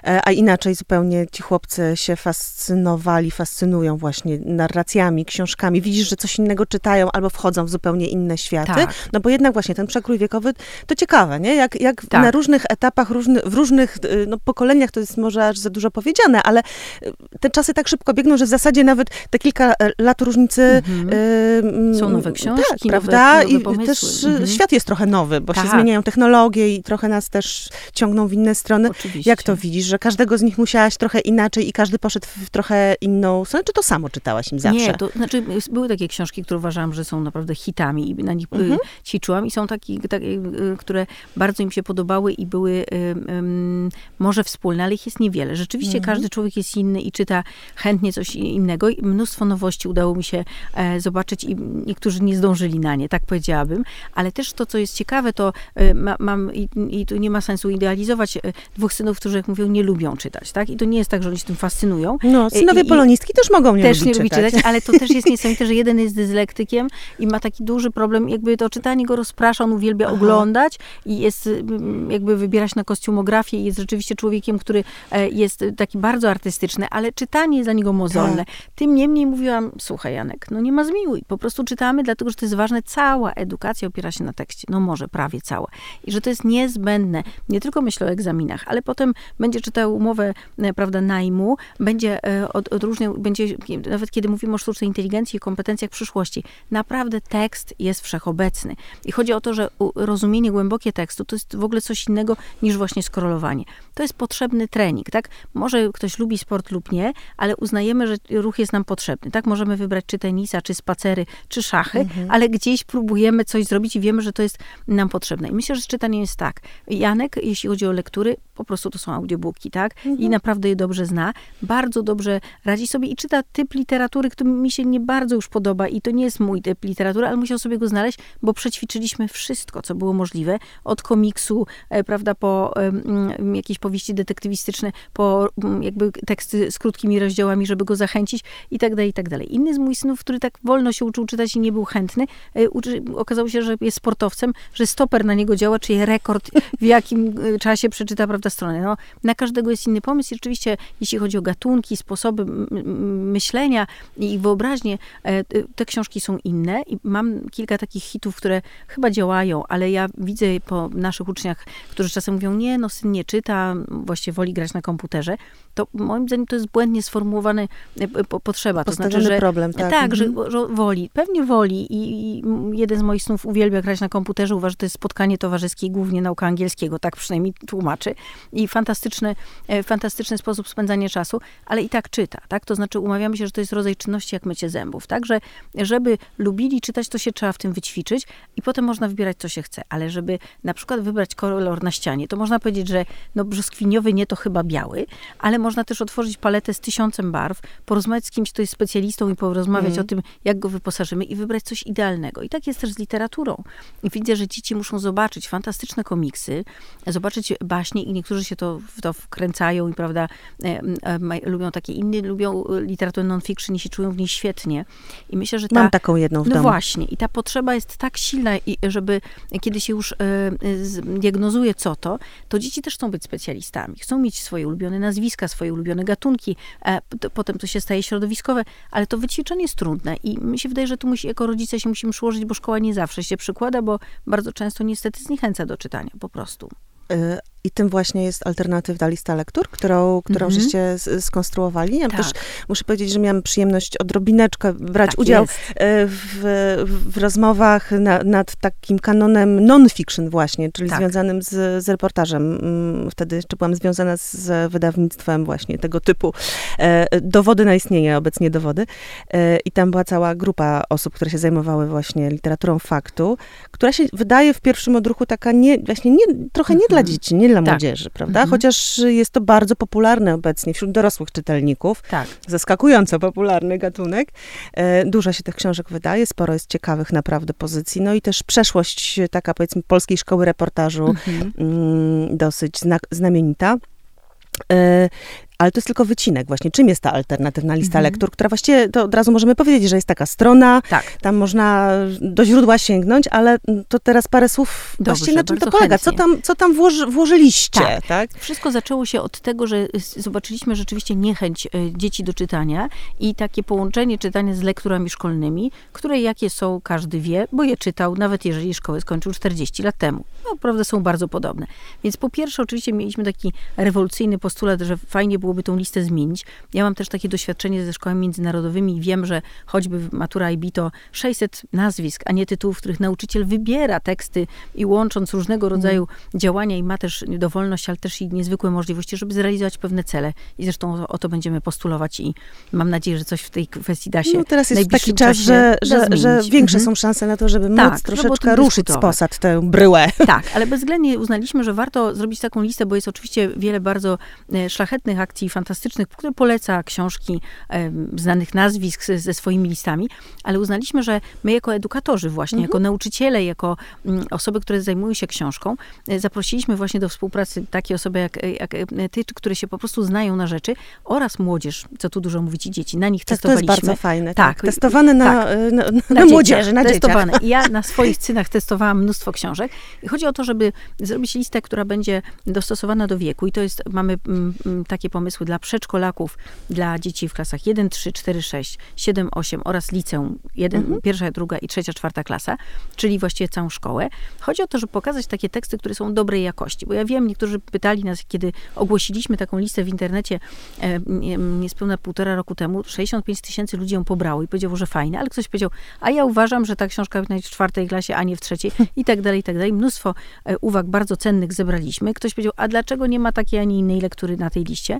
S1: E, A inaczej zupełnie ci chłopcy się fascynowali, fascynują właśnie narracjami, książkami. Widzisz, że coś innego czytają albo wchodzą w zupełnie inne światy.
S2: Tak.
S1: No bo jednak właśnie ten przekrój wiekowy to ciekawe, nie? Jak, jak
S2: Tak.
S1: na różnych etapach, różny, w różnych y, no, pokoleniach, to jest może aż za dużo powiedziane, ale te czasy tak szybko biegną, że w zasadzie nawet te kilka e, lat różnicy
S2: Mhm. Są nowe książki,
S1: tak, prawda?
S2: Nowe, nowe
S1: I też mhm. świat jest trochę nowy, bo tak. się zmieniają technologie i trochę nas też ciągną w inne strony. Oczywiście. Jak to widzisz, że każdego z nich musiałaś trochę inaczej i każdy poszedł w trochę inną stronę, czy to samo czytałaś im zawsze?
S2: Nie, to znaczy były takie książki, które uważałam, że są naprawdę hitami i na nich y, mhm. ćwiczyłam i są takie, takie, y, które bardzo im się podobały i były um, może wspólne, ale ich jest niewiele. Rzeczywiście mhm. każdy człowiek jest inny i czyta chętnie coś innego i mnóstwo nowości udało mi się zobaczyć i niektórzy nie zdążyli na nie, tak powiedziałabym. Ale też to, co jest ciekawe, to e, ma, mam, i, i tu nie ma sensu idealizować e, dwóch synów, którzy, jak mówią, nie lubią czytać, tak? I to nie jest tak, że oni się tym fascynują.
S1: No, synowie I, polonistki też mogą nie
S2: też
S1: lubić
S2: nie
S1: czytać.
S2: czytać. Ale to też jest niesamowite, że jeden jest dyslektykiem i ma taki duży problem, jakby to czytanie go rozprasza, on uwielbia Aha. oglądać i jest, jakby wybierać na kostiumografię i jest rzeczywiście człowiekiem, który jest taki bardzo artystyczny, ale czytanie jest dla niego mozolne. Tak. Tym niemniej mówiłam, słuchaj Janek, no nie ma zmiłuj, po prostu czytamy, dlatego że to jest ważne, cała edukacja opiera się na tekście, no może prawie cała. I że to jest niezbędne, nie tylko myślę o egzaminach, ale potem będzie czytał umowę, e, prawda, najmu, będzie e, od, odróżniał, będzie, nawet kiedy mówimy o sztucznej inteligencji i kompetencjach przyszłości, naprawdę tekst jest wszechobecny. I chodzi o to, że rozumienie głębokie tekstu to jest w ogóle coś innego niż właśnie skrolowanie. To jest potrzebny trening, tak? Może ktoś lubi sport lub nie, ale uznajemy, że ruch jest nam potrzebny, tak? Możemy wybrać czy tenisa, czy spacery, czy szachy, mhm. ale gdzieś próbujemy coś zrobić i wiemy, że to jest nam potrzebne. I myślę, że z czytaniem jest tak. Janek, jeśli chodzi o lektury, po prostu to są audiobooki, tak? Mhm. I naprawdę je dobrze zna. Bardzo dobrze radzi sobie i czyta typ literatury, który mi się nie bardzo już podoba i to nie jest mój typ literatury, ale musiał sobie go znaleźć, bo przećwiczyliśmy wszystko, co było możliwe. Od komiksu, e, prawda, po um, jakieś powieści detektywistyczne, po jakby teksty z krótkimi rozdziałami, żeby go zachęcić i tak dalej, i tak dalej. Inny z moich synów, który tak wolno się uczył czytać i nie był chętny, e, uczy, okazało się, że jest sportowcem, że stoper na niego działa, czyli rekord, w jakim e, czasie przeczyta, prawda, stronę. No, na każdego jest inny pomysł. I rzeczywiście, jeśli chodzi o gatunki, sposoby myślenia i wyobraźnię, e, te książki są inne. I mam kilka takich hitów, które chyba działają, ale ja widzę po naszych uczniach, którzy czasem mówią, nie, no syn nie czyta, właściwie woli grać na komputerze, to moim zdaniem to jest błędnie sformułowana potrzeba.
S1: To znaczy, że, problem, tak.
S2: Tak, mhm. że, że, woli, pewnie woli i, i jeden z moich snów uwielbia grać na komputerze, uważa, że to jest spotkanie towarzyskie, głównie nauka angielskiego, tak przynajmniej tłumaczy i fantastyczny, e, fantastyczny sposób spędzania czasu, ale i tak czyta, tak? To znaczy umawiamy się, że to jest rodzaj czynności jak mycie zębów, tak? Że żeby lubili czytać, to się trzeba w tym wyćwiczyć i potem można wybierać, co się chce, ale żeby na przykład wybrać kolor na ścianie, to można powiedzieć, że no brzoskwiniowy nie to chyba biały, ale można też otworzyć paletę z tysiącem barw, porozmawiać z kimś, kto jest specjalistą i porozmawiać mm. o tym, jak go wyposażymy i wybrać coś idealnego. I tak jest też z literaturą. I widzę, że dzieci muszą zobaczyć fantastyczne komiksy, zobaczyć baśnie i niektórzy się to, w to wkręcają i, prawda, e, e, lubią takie, inni lubią literaturę non-fiction i się czują w niej świetnie. I myślę, że ta...
S1: Mam taką jedną w
S2: No
S1: domu.
S2: właśnie. I ta potrzeba jest tak silna, i żeby kiedy się już e, diagnozuje co to, to dzieci też chcą być specjalistami. Chcą mieć swoje ulubione nazwiska, swoje ulubione gatunki. E, potem to się staje środowiskowe, ale to wyćwiczenie jest trudne. I mi się wydaje, że tu musi, jako rodzice się musimy przyłożyć, bo szkoła nie zawsze się przykłada, bo bardzo często niestety zniechęca do czytania po prostu.
S1: I tym właśnie jest alternatywna lista lektur, którą, którą mm -hmm. żeście skonstruowali. Ja tak. też muszę powiedzieć, że miałam przyjemność odrobineczkę brać tak udział e, w, w, rozmowach na, nad takim kanonem non-fiction właśnie, czyli tak. związanym z, z reportażem. Mm, wtedy jeszcze byłam związana z wydawnictwem właśnie tego typu e, dowody na istnienie, obecnie dowody. E, I tam była cała grupa osób, które się zajmowały właśnie literaturą faktu, która się wydaje w pierwszym odruchu taka nie, właśnie nie, trochę nie dla mhm. dzieci, nie dla tak. młodzieży, prawda? Mhm. Chociaż jest to bardzo popularne obecnie wśród dorosłych czytelników.
S2: Tak.
S1: Zaskakująco popularny gatunek. E, dużo się tych książek wydaje, sporo jest ciekawych naprawdę pozycji. No i też przeszłość taka powiedzmy polskiej szkoły reportażu mhm. mm, dosyć znamienita. Ale to jest tylko wycinek właśnie. Czym jest ta alternatywna lista mhm. lektur, która właściwie, to od razu możemy powiedzieć, że jest taka strona, tak. tam można do źródła sięgnąć, ale to teraz parę słów Dobrze, właściwie na czym to polega? Co tam, co tam włoży, włożyliście? Tak. tak.
S2: Wszystko zaczęło się od tego, że zobaczyliśmy rzeczywiście niechęć e, dzieci do czytania i takie połączenie czytania z lekturami szkolnymi, które jakie są, każdy wie, bo je czytał, nawet jeżeli szkołę skończył 40 lat temu. No, prawda, są bardzo podobne. Więc po pierwsze, oczywiście mieliśmy taki rewolucyjny postulat, że fajnie było byłoby tą listę zmienić. Ja mam też takie doświadczenie ze szkołami międzynarodowymi i wiem, że choćby w Matura IB to 600 nazwisk, a nie tytułów, w których nauczyciel wybiera teksty i łącząc różnego rodzaju mm. działania i ma też dowolność, ale też i niezwykłe możliwości, żeby zrealizować pewne cele. I zresztą o, o to będziemy postulować i mam nadzieję, że coś w tej kwestii da się
S1: No teraz jest taki czas, że, że, że większe mhm. są szanse na to, żeby tak, móc troszeczkę ruszyć z posad tę bryłę.
S2: Tak, ale bezwzględnie uznaliśmy, że warto zrobić taką listę, bo jest oczywiście wiele bardzo e, szlachetnych akcji fantastycznych, które poleca książki znanych nazwisk ze swoimi listami, ale uznaliśmy, że my jako edukatorzy właśnie, mhm. jako nauczyciele, jako mm, osoby, które zajmują się książką, e, zaprosiliśmy właśnie do współpracy takie osoby jak, jak e, ty, które się po prostu znają na rzeczy oraz młodzież, co tu dużo mówić i dzieci. Na nich
S1: to,
S2: testowaliśmy.
S1: To jest bardzo fajne. Tak. tak. Testowane na, tak. na, na, na, młodzieży, na
S2: testowane.
S1: dzieciach.
S2: Ja na swoich synach testowałam mnóstwo książek i chodzi o to, żeby zrobić listę, która będzie dostosowana do wieku i to jest, mamy m, m, takie pomysły dla przedszkolaków, dla dzieci w klasach 1, 3, 4, 6, 7, 8 oraz liceum, jeden, mhm. pierwsza, druga i trzecia, czwarta klasa, czyli właściwie całą szkołę. Chodzi o to, żeby pokazać takie teksty, które są dobrej jakości, bo ja wiem, niektórzy pytali nas, kiedy ogłosiliśmy taką listę w internecie e, niespełna półtora roku temu, 65 tysięcy ludzi ją pobrało i powiedziało, że fajne, ale ktoś powiedział, a ja uważam, że ta książka powinna być w czwartej klasie, a nie w trzeciej i tak dalej, i tak dalej. Mnóstwo e, uwag bardzo cennych zebraliśmy. Ktoś powiedział, a dlaczego nie ma takiej, ani innej lektury na tej liście?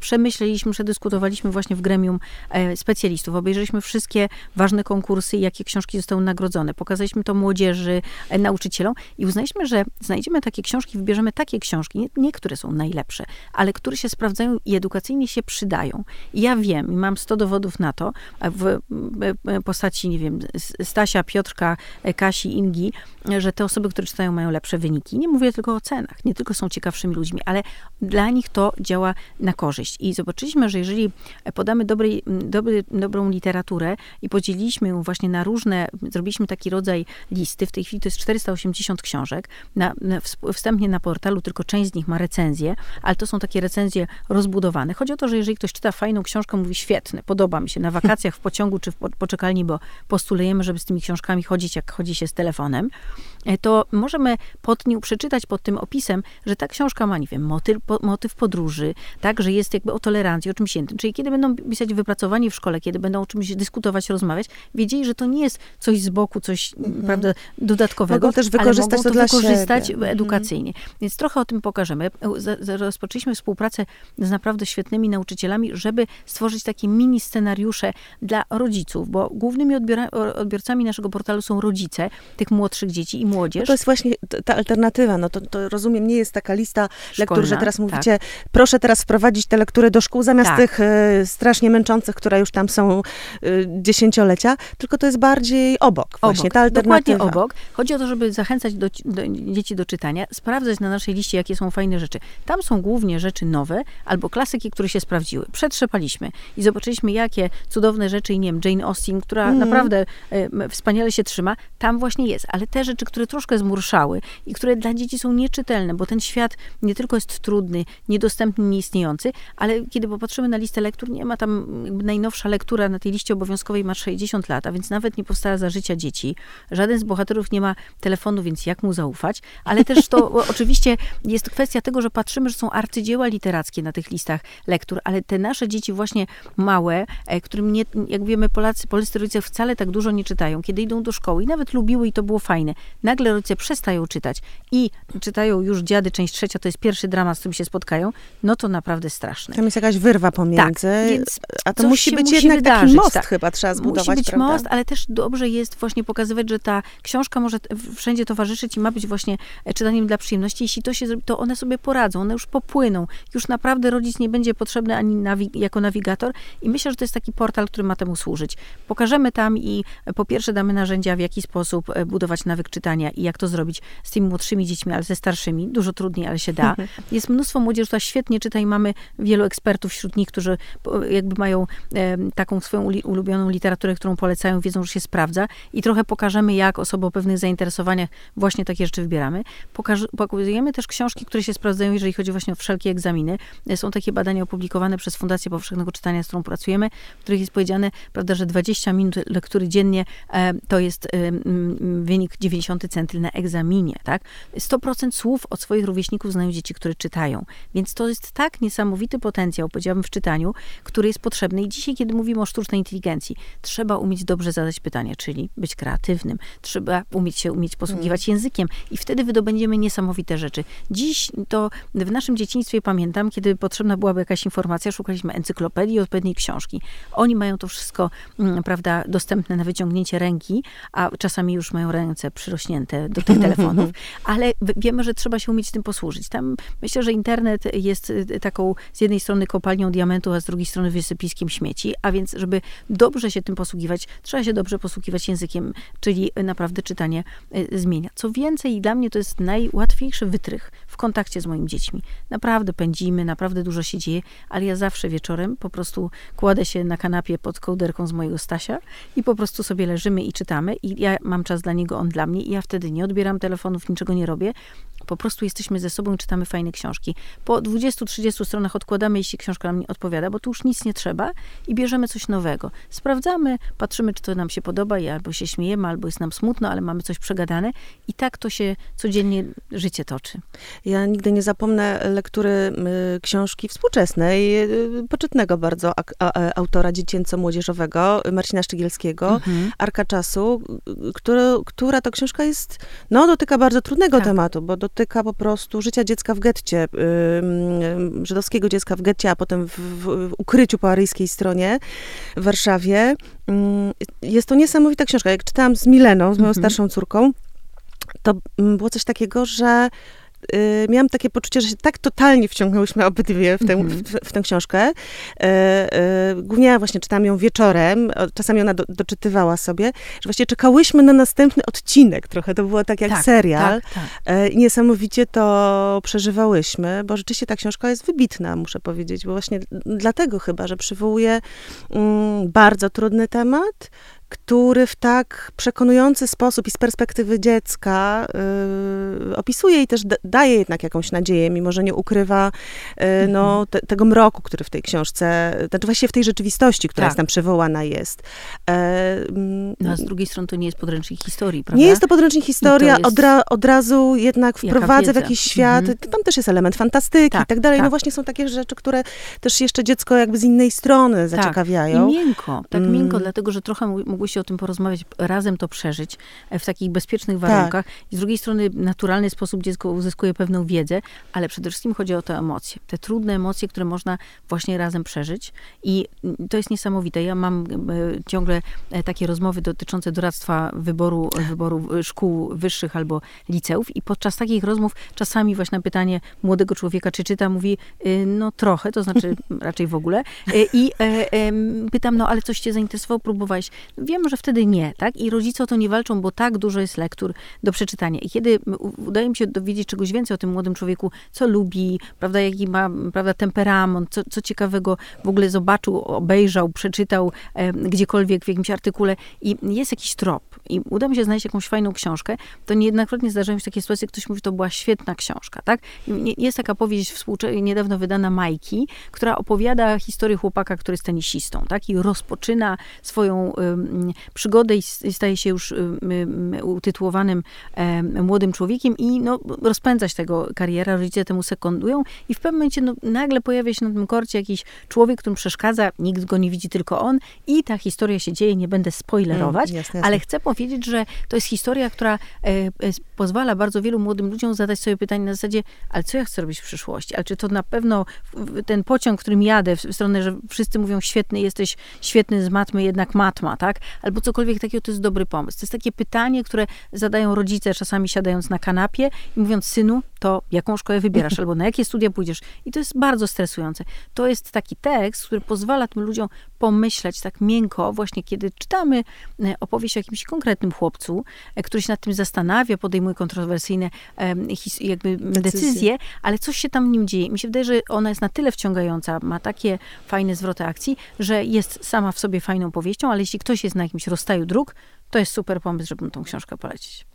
S2: przemyśleliśmy, przedyskutowaliśmy właśnie w gremium specjalistów, obejrzeliśmy wszystkie ważne konkursy, jakie książki zostały nagrodzone. Pokazaliśmy to młodzieży, nauczycielom i uznaliśmy, że znajdziemy takie książki, wybierzemy takie książki, nie, nie które są najlepsze, ale które się sprawdzają i edukacyjnie się przydają. I ja wiem i mam 100 dowodów na to, w postaci, nie wiem, Stasia, Piotrka, Kasi, Ingi, że te osoby, które czytają, mają lepsze wyniki. Nie mówię tylko o cenach, nie tylko są ciekawszymi ludźmi, ale dla nich to działa na korzyść. I zobaczyliśmy, że jeżeli podamy dobrej, dobry, dobrą literaturę i podzieliliśmy ją właśnie na różne, zrobiliśmy taki rodzaj listy, w tej chwili to jest 480 książek, na, na, wstępnie na portalu tylko część z nich ma recenzję, ale to są takie recenzje rozbudowane. Chodzi o to, że jeżeli ktoś czyta fajną książkę, mówi świetne, podoba mi się, na wakacjach, w pociągu czy w poczekalni, bo postulujemy, żeby z tymi książkami chodzić, jak chodzi się z telefonem, to możemy pod nią przeczytać pod tym opisem, że ta książka ma, nie wiem, motyw, motyw podróży, tak, że jest jakby o tolerancji, o czymś innym. Czyli kiedy będą pisać wypracowanie w szkole, kiedy będą o czymś dyskutować, rozmawiać, wiedzieli, że to nie jest coś z boku, coś, mm. prawda, dodatkowego,
S1: mogą też wykorzystać
S2: ale mogą
S1: to,
S2: to wykorzystać
S1: siebie.
S2: edukacyjnie. Więc trochę o tym pokażemy. Rozpoczęliśmy współpracę z naprawdę świetnymi nauczycielami, żeby stworzyć takie mini scenariusze dla rodziców, bo głównymi odbiorcami naszego portalu są rodzice tych młodszych dzieci i młodzież. No
S1: to jest właśnie ta alternatywa. No to, to rozumiem, nie jest taka lista Szkolna, lektur, że teraz mówicie, tak. proszę teraz wprowadzić te lektury do szkół zamiast tak. tych y, strasznie męczących, które już tam są y, dziesięciolecia, tylko to jest bardziej obok właśnie,
S2: obok.
S1: ta alternatywa.
S2: Dokładnie obok. Chodzi o to, żeby zachęcać do, do, dzieci do czytania, sprawdzać na naszej liście, jakie są fajne rzeczy. Tam są głównie rzeczy nowe albo klasyki, które się sprawdziły. Przetrzepaliśmy i zobaczyliśmy, jakie cudowne rzeczy, i nie wiem, Jane Austen, która mm. naprawdę e, wspaniale się trzyma, tam właśnie jest. Ale te rzeczy, które troszkę zmurszały i które dla dzieci są nieczytelne, bo ten świat nie tylko jest trudny, niedostępny, nieistniejący, ale kiedy popatrzymy na listę lektur, nie ma tam najnowsza lektura na tej liście obowiązkowej ma 60 lat, a więc nawet nie powstała za życia dzieci. Żaden z bohaterów nie ma telefonu, więc jak mu zaufać? Ale też to oczywiście jest kwestia tego, że patrzymy, że są arcydzieła literackie na tych listach lektur, ale te nasze dzieci właśnie małe, e, którym nie, jak wiemy, Polacy, polscy rodzice wcale tak dużo nie czytają, kiedy idą do szkoły i nawet lubiły i to było fajne. Nagle rodzice przestają czytać i czytają już Dziady, część trzecia, to jest pierwszy dramat, z którym się spotkają, no to naprawdę straszne.
S1: Tam jest jakaś wyrwa pomiędzy, tak, a to musi być musi jednak wydarzyć, taki most tak. chyba trzeba zbudować,
S2: Musi być
S1: prawda?
S2: most, ale też dobrze jest właśnie pokazywać, że ta książka może wszędzie towarzyszyć i ma być właśnie e, czytaniem dla przyjemności. Jeśli to się zrobi, to one sobie poradzą, one już popłyną. Już naprawdę rodzic nie będzie potrzebny ani nawi jako nawigator i myślę, że to jest taki portal, który ma temu służyć. Pokażemy tam i e, po pierwsze damy narzędzia, w jaki sposób e, budować nawyk czytania i jak to zrobić z tymi młodszymi dziećmi, ale ze starszymi. Dużo trudniej, ale się da. Jest mnóstwo młodzieży, która świetnie czyta i mamy wielu ekspertów wśród nich, którzy jakby mają taką swoją ulubioną literaturę, którą polecają, wiedzą, że się sprawdza i trochę pokażemy, jak osoby o pewnych zainteresowaniach właśnie takie rzeczy wybieramy. Pokaż, pokazujemy też książki, które się sprawdzają, jeżeli chodzi właśnie o wszelkie egzaminy. Są takie badania opublikowane przez Fundację Powszechnego Czytania, z którą pracujemy, w których jest powiedziane, prawda, że 20 minut lektury dziennie e, to jest e, wynik 90 percentyl na egzaminie, tak? 100% słów od swoich rówieśników znają dzieci, które czytają. Więc to jest tak niesamowity potencjał, powiedziałabym, w czytaniu, który jest potrzebny. I dzisiaj, kiedy mówimy o sztucznej inteligencji, trzeba umieć dobrze zadać pytanie, czyli być kreatywnym. Trzeba umieć się umieć posługiwać mm. językiem i wtedy wydobędziemy niesamowite rzeczy. Dziś to w naszym dzieciństwie pamiętam, kiedy potrzebna byłaby jakaś informacja, szukaliśmy encyklopedii, odpowiedniej książki. Oni mają to wszystko, mm, prawda, dostępne na wyciągnięcie ręki, a czasami już mają ręce przyrośnięte do tych telefonów, ale wiemy, że trzeba się umieć tym posłużyć. Tam myślę, że internet jest y, taką z jednej strony kopalnią diamentu, a z drugiej strony wysypiskiem śmieci, a więc żeby dobrze się tym posługiwać, trzeba się dobrze posługiwać językiem, czyli naprawdę czytanie y, zmienia. Co więcej, dla mnie to jest najłatwiejszy wytrych w kontakcie z moimi dziećmi. Naprawdę pędzimy, naprawdę dużo się dzieje, ale ja zawsze wieczorem po prostu kładę się na kanapie pod kołderką z mojego Stasia i po prostu sobie leżymy i czytamy i ja mam czas dla niego, on dla mnie i ja wtedy nie odbieram telefonów, niczego nie robię, po prostu jesteśmy ze sobą i czytamy fajne książki. Po 20-30 stronach odkładamy, jeśli książka nam nie odpowiada, bo tu już nic nie trzeba i bierzemy coś nowego. Sprawdzamy, patrzymy, czy to nam się podoba i albo się śmiejemy, albo jest nam smutno, ale mamy coś przegadane i tak to się codziennie życie toczy.
S1: Ja nigdy nie zapomnę lektury y, książki współczesnej, y, poczytnego bardzo e, autora dziecięco-młodzieżowego, Marcina Szczygielskiego, mhm. Arka Czasu, który, która to książka jest, no dotyka bardzo trudnego tak. tematu, bo dotyka po prostu życia dziecka w getcie, yy, żydowskiego dziecka w getcie, a potem w, w, w ukryciu po aryjskiej stronie w Warszawie. Yy, jest to niesamowita książka. Jak czytałam z Mileną, z moją mhm. starszą córką, to było coś takiego, że y, miałam takie poczucie, że się tak totalnie wciągnęłyśmy obydwie w tę, mm -hmm. w, w, tę książkę. Y, y, głównie ja właśnie czytałam ją wieczorem, czasami ona do, doczytywała sobie, że właśnie czekałyśmy na następny odcinek trochę. To było tak jak tak, serial. Tak, tak. niesamowicie to przeżywałyśmy, bo rzeczywiście ta książka jest wybitna, muszę powiedzieć, bo właśnie dlatego chyba, że przywołuje mm, bardzo trudny temat, który w tak przekonujący sposób i z perspektywy dziecka y, opisuje i też daje jednak jakąś nadzieję, mimo że nie ukrywa y, no, mhm. te, tego mroku, który w tej książce, znaczy właściwie w tej rzeczywistości, która tak. jest tam przywołana jest. E,
S2: no a z drugiej strony to nie jest podręcznik historii, prawda?
S1: Nie jest to podręcznik historia, jest... od, ra, od, razu jednak wprowadza w jakiś świat, mhm. tam też jest element fantastyki tak, i tak dalej. No tak. No właśnie są takie rzeczy, które też jeszcze dziecko jakby z innej strony tak. zaciekawiają.
S2: I miękko, tak mm. miękko, dlatego, że trochę mogłyście o tym porozmawiać, razem to przeżyć e, w takich bezpiecznych warunkach. Tak. I z drugiej strony naturalny sposób dziecko uzyskuje pewną wiedzę, ale przede wszystkim chodzi o te emocje. Te trudne emocje, które można właśnie razem przeżyć. I to jest niesamowite. Ja mam e, ciągle e, takie rozmowy dotyczące doradztwa wyboru, wyboru szkół wyższych albo liceów i podczas takich rozmów czasami właśnie na pytanie młodego człowieka, czy czyta, mówi, no trochę, to znaczy raczej w ogóle. I pytam, no ale coś cię zainteresowało, próbowałeś? Wiem, że wtedy nie, tak? I rodzice o to nie walczą, bo tak dużo jest lektur do przeczytania. I kiedy udaje mi się dowiedzieć czegoś więcej o tym młodym człowieku, co lubi, prawda, jaki ma, prawda, temperament, co, co ciekawego w ogóle zobaczył, obejrzał, przeczytał e, gdziekolwiek w jakimś artykule i jest jakiś trop i uda mi się znaleźć jakąś fajną książkę, to niejednokrotnie zdarzają się takie sytuacje, ktoś mówi, to była świetna książka, tak? Jest taka powieść współczesna, niedawno wydana Majki, która opowiada historię chłopaka, który jest tenisistą, tak? I rozpoczyna swoją przygodę i staje się już utytułowanym młodym człowiekiem i no, rozpędzać tego kariera, rodzice temu sekundują i w pewnym momencie no, nagle pojawia się na tym korcie jakiś człowiek, którym przeszkadza, nikt go nie widzi, tylko on i ta historia się dzieje, nie będę spoilerować, mm, jasne, jasne. ale chcę powiedzieć, że to jest historia, która e, e, pozwala bardzo wielu młodym ludziom zadać sobie pytanie na zasadzie, ale co ja chcę robić w przyszłości? Ale czy to na pewno ten pociąg, którym jadę, w stronę, że wszyscy mówią, świetny jesteś, świetny z matmy, jednak matma, tak? Albo cokolwiek takiego, to jest dobry pomysł. To jest takie pytanie, które zadają rodzice czasami siadając na kanapie i mówiąc, synu, to jaką szkołę wybierasz, albo na jakie studia pójdziesz. I to jest bardzo stresujące. To jest taki tekst, który pozwala tym ludziom pomyśleć tak miękko, właśnie kiedy czytamy e, opowieść o jakimś konkretnym chłopcu, e, który się nad tym zastanawia, podejmuje kontrowersyjne jakby decyzje, decyzje ale coś się tam nim dzieje. Mi się wydaje, że ona jest na tyle wciągająca, ma takie fajne zwroty akcji, że jest sama w sobie fajną powieścią, ale jeśli ktoś jest na jakimś rozstaju dróg, to jest super pomysł, żeby tą książkę polecić.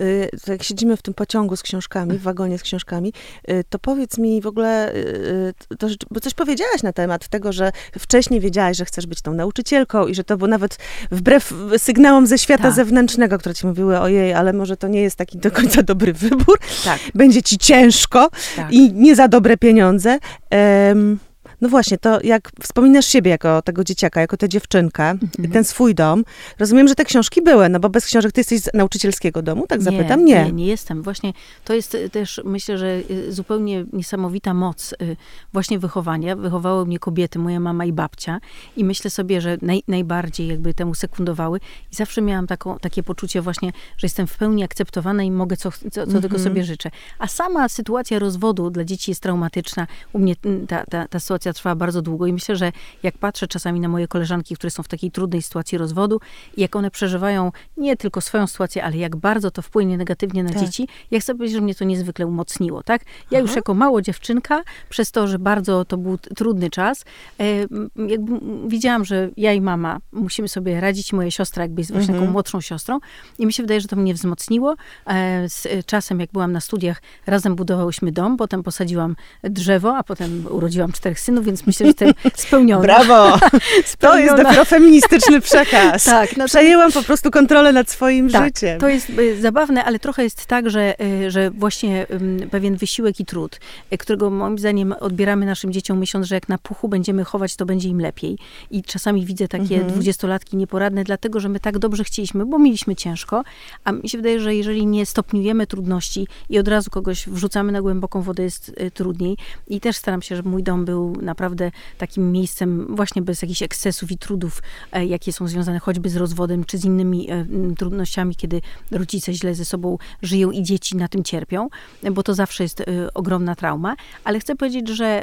S1: Y, jak siedzimy w tym pociągu z książkami, w wagonie z książkami, y, to powiedz mi w ogóle, y, to, bo coś powiedziałaś na temat tego, że wcześniej wiedziałaś, że chcesz być tą nauczycielką i że to było nawet wbrew sygnałom ze świata tak. zewnętrznego, które ci mówiły, ojej, ale może to nie jest taki do końca dobry wybór. Tak. Będzie ci ciężko tak. i nie za dobre pieniądze. Um, no właśnie, to jak wspominasz siebie jako tego dzieciaka, jako tę dziewczynkę, mhm. ten swój dom, rozumiem, że te książki były, no bo bez książek ty jesteś z nauczycielskiego domu, tak zapytam?
S2: Nie, nie, nie jestem. Właśnie to jest też, myślę, że y, zupełnie niesamowita moc y, właśnie wychowania. Wychowały mnie kobiety, moja mama i babcia i myślę sobie, że naj, najbardziej jakby temu sekundowały i zawsze miałam taką, takie poczucie właśnie, że jestem w pełni akceptowana i mogę co, co, co mhm. tego sobie życzę. A sama sytuacja rozwodu dla dzieci jest traumatyczna. U mnie ta, ta, ta sytuacja trwa bardzo długo i myślę, że jak patrzę czasami na moje koleżanki, które są w takiej trudnej sytuacji rozwodu jak one przeżywają nie tylko swoją sytuację, ale jak bardzo to wpłynie negatywnie na tak. dzieci, ja chcę powiedzieć, że mnie to niezwykle umocniło, tak? Ja Aha. już jako mało dziewczynka, przez to, że bardzo to był trudny czas, e, jakby widziałam, że ja i mama musimy sobie radzić, moja siostra jakby jest właśnie mhm. taką młodszą siostrą i mi się wydaje, że to mnie wzmocniło. E, z czasem, jak byłam na studiach, razem budowałyśmy dom, potem posadziłam drzewo, a potem urodziłam czterech synów, więc myślę, że jestem spełniona.
S1: Brawo! to jest dopiero feministyczny przekaz. tak. No Przejęłam po prostu kontrolę nad swoim
S2: tak,
S1: życiem.
S2: To jest y, zabawne, ale trochę jest tak, że, y, że właśnie pewien wysiłek i trud, y, którego moim zdaniem odbieramy naszym dzieciom, myśląc, że jak na puchu będziemy chować, to będzie im lepiej. I czasami widzę takie mhm. dwudziestolatki nieporadne, dlatego, że my tak dobrze chcieliśmy, bo mieliśmy ciężko, a mi się wydaje, że jeżeli nie stopniujemy trudności i od razu kogoś wrzucamy na głęboką wodę, jest trudniej. I też staram się, żeby mój dom był na naprawdę takim miejscem właśnie bez jakichś ekscesów i trudów, e, jakie są związane choćby z rozwodem, czy z innymi e, trudnościami, kiedy rodzice źle ze sobą żyją i dzieci na tym cierpią, bo to zawsze jest e, ogromna trauma. Ale chcę powiedzieć, że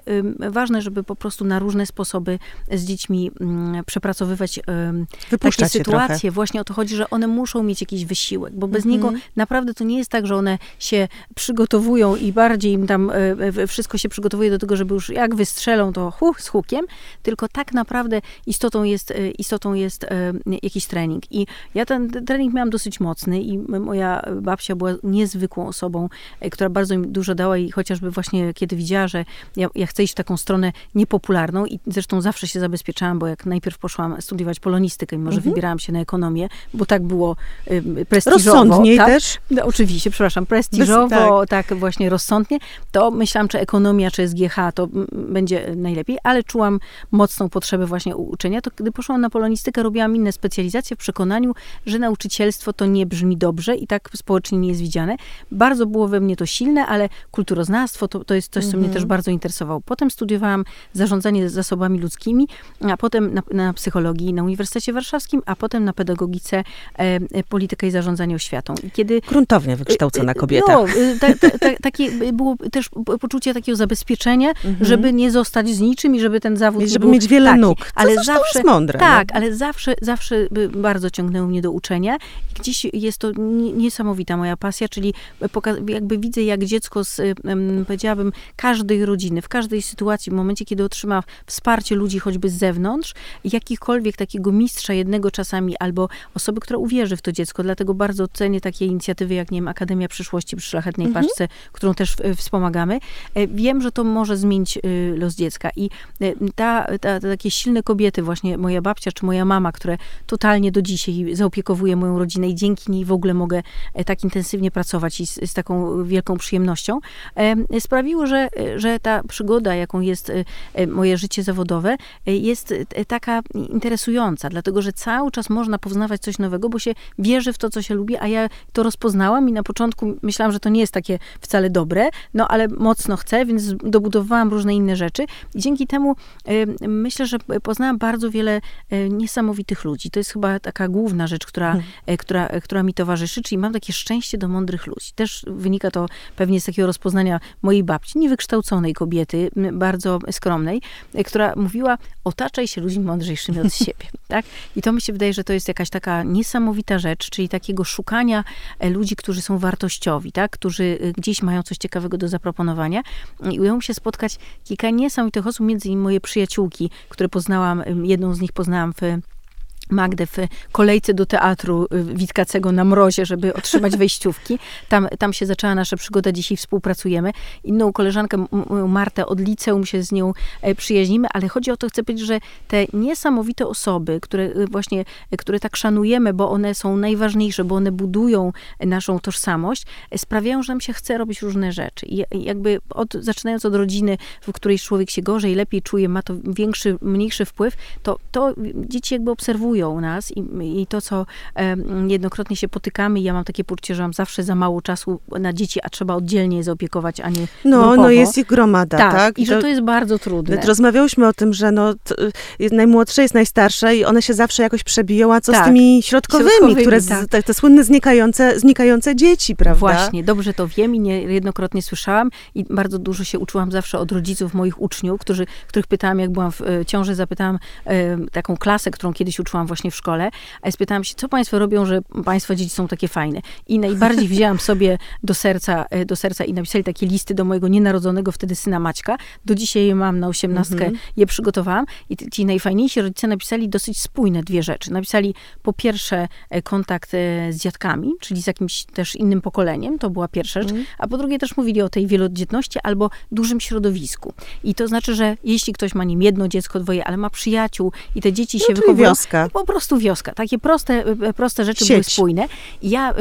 S2: ważne, żeby po prostu na różne sposoby z dziećmi przepracowywać Wypuszczać takie sytuacje. Trochę. Właśnie o to chodzi, że one muszą mieć jakiś wysiłek, bo bez mhm. niego naprawdę to nie jest tak, że one się przygotowują i bardziej im tam wszystko się przygotowuje do tego, żeby już jak wystrzelą, to z hukiem, tylko tak naprawdę istotą jest, e, istotą jest e, jakiś trening. I ja ten trening miałam dosyć mocny i moja babcia była niezwykłą osobą, e, która bardzo mi dużo dała i chociażby właśnie kiedy widziała, że ja, ja chcę iść w taką stronę niepopularną i zresztą zawsze się zabezpieczałam, bo jak najpierw poszłam studiować polonistykę, mimo że mhm. wybierałam się na ekonomię, bo tak było prestiżowo.
S1: Rozsądniej
S2: tak?
S1: też?
S2: No, oczywiście, przepraszam, prestiżowo, Bez, tak. tak właśnie rozsądnie, to myślałam, czy ekonomia, czy SGH to będzie najlepiej, ale czułam mocną potrzebę właśnie uczenia, to gdy poszłam na polonistykę, robiłam inne specjalizacje w przekonaniu, że nauczycielstwo to nie brzmi dobrze i tak społecznie nie jest widziane. Bardzo było we mnie to silne, ale kulturoznawstwo to, to jest coś, co mnie mhm. też bardzo interesowało. Potem studiowałam zarządzanie zasobami ludzkimi, a potem na, na psychologii na Uniwersytecie Warszawskim, a potem na pedagogice e, e politykę i zarządzanie oświatą.
S1: I kiedy, Gruntownie wykształcona e, e, kobieta. No,
S2: ta, ta, ta, takie było też poczucie takiego zabezpieczenia, mhm. żeby nie zostać z niczym i żeby ten zawód
S1: żeby był, mieć wiele taki, nóg. Ale zawsze jest mądre.
S2: Tak, no? ale zawsze, zawsze bardzo ciągnęło mnie do uczenia. I gdzieś jest to niesamowita moja pasja, czyli jakby widzę, jak dziecko z, powiedziałabym, każdej rodziny, w każdej sytuacji, w momencie, kiedy otrzyma wsparcie ludzi choćby z zewnątrz, jakichkolwiek takiego mistrza jednego czasami, albo osoby, która uwierzy w to dziecko. Dlatego bardzo cenię takie inicjatywy, jak nie wiem, Akademia Przyszłości przy Szlachetnej mhm. Paczce, którą też wspomagamy. E, wiem, że to może zmienić y, los dziecka i e, ta, ta, takie silne kobiety, właśnie moja babcia czy moja mama, które totalnie do dzisiaj zaopiekowuje moją rodzinę i dzięki niej w ogóle mogę e, tak intensywnie pracować i z, z taką wielką przyjemnością, e, sprawiło, że, że ta przygoda, jaką jest e, moje życie zawodowe, jest taka interesująca, dlatego że cały czas można poznawać coś nowego, bo się wierzy w to, co się lubi, a ja to rozpoznałam i na początku myślałam, że to nie jest takie wcale dobre, no ale mocno chcę, więc dobudowałam różne inne rzeczy i dzięki temu myślę, że poznałam bardzo wiele e, niesamowitych ludzi. To jest chyba taka główna rzecz, która, hmm. E, która, e, która mi towarzyszy, czyli mam takie szczęście do mądrych ludzi. Też wynika to pewnie z takiego rozpoznania mojej babci, niewykształconej kobiety, bardzo skromnej, która mówiła, otaczaj się ludźmi mądrzejszymi od siebie. Tak? I to mi się wydaje, że to jest jakaś taka niesamowita rzecz, czyli takiego szukania ludzi, którzy są wartościowi, tak? którzy gdzieś mają coś ciekawego do zaproponowania. I udało mi się spotkać kilka niesamowitych osób, między innymi moje przyjaciółki, które poznałam, jedną z nich poznałam w Magdę w kolejce do teatru y, Witkacego na mrozie, żeby otrzymać wejściówki. Tam, tam się zaczęła nasza przygoda, dzisiaj współpracujemy. Inną koleżankę, Martę od liceum się z nią e, przyjaźnimy, ale chodzi o to, chcę powiedzieć, że te niesamowite osoby, które y, właśnie, które tak szanujemy, bo one są najważniejsze, bo one budują naszą tożsamość, e, sprawiają, że nam się chce robić różne rzeczy. I jakby od, zaczynając od rodziny, w której człowiek się gorzej, lepiej czuje, ma to większy, mniejszy wpływ, to, to dzieci jakby obserwują nas i, i to, co jednokrotnie się potykamy, ja mam takie poczucie, że mam zawsze za mało czasu na dzieci, a trzeba oddzielnie je zaopiekować, a nie
S1: No,
S2: grupowo.
S1: no jest ich gromada, tak? tak?
S2: I że to jest bardzo trudne.
S1: Rozmawiałyśmy o tym, że no, y, najmłodsze jest najstarsze i one się zawsze jakoś przebiją, a co
S2: tak.
S1: z tymi środkowymi, środkowymi które, tak. te, te, słynne znikające, znikające dzieci, prawda?
S2: Właśnie, dobrze to wiem i niejednokrotnie słyszałam i bardzo dużo się uczyłam zawsze od rodziców moich uczniów, którzy, których pytałam, jak byłam w e, ciąży, zapytałam e, taką klasę, którą kiedyś uczyłam właśnie w szkole, a spytałam się, co państwo robią, że państwa dzieci są takie fajne. I najbardziej wzięłam sobie do serca, e, do serca i napisali takie listy do mojego nienarodzonego wtedy syna Maćka. Do dzisiaj je mam na osiemnastkę, mm -hmm. je przygotowałam. I ci najfajniejsi rodzice napisali dosyć spójne dwie rzeczy. Napisali po pierwsze e, kontakt e, z dziadkami, czyli z jakimś też innym pokoleniem, to była pierwsza rzecz, mm. a po drugie też mówili o tej wielodzietności albo dużym środowisku. I to znaczy, że jeśli ktoś ma nim jedno dziecko, dwoje, ale ma przyjaciół i te dzieci
S1: no,
S2: się wychowują,
S1: wioska
S2: po prostu wioska. Takie proste, e, proste rzeczy
S1: Sieć.
S2: były spójne. Ja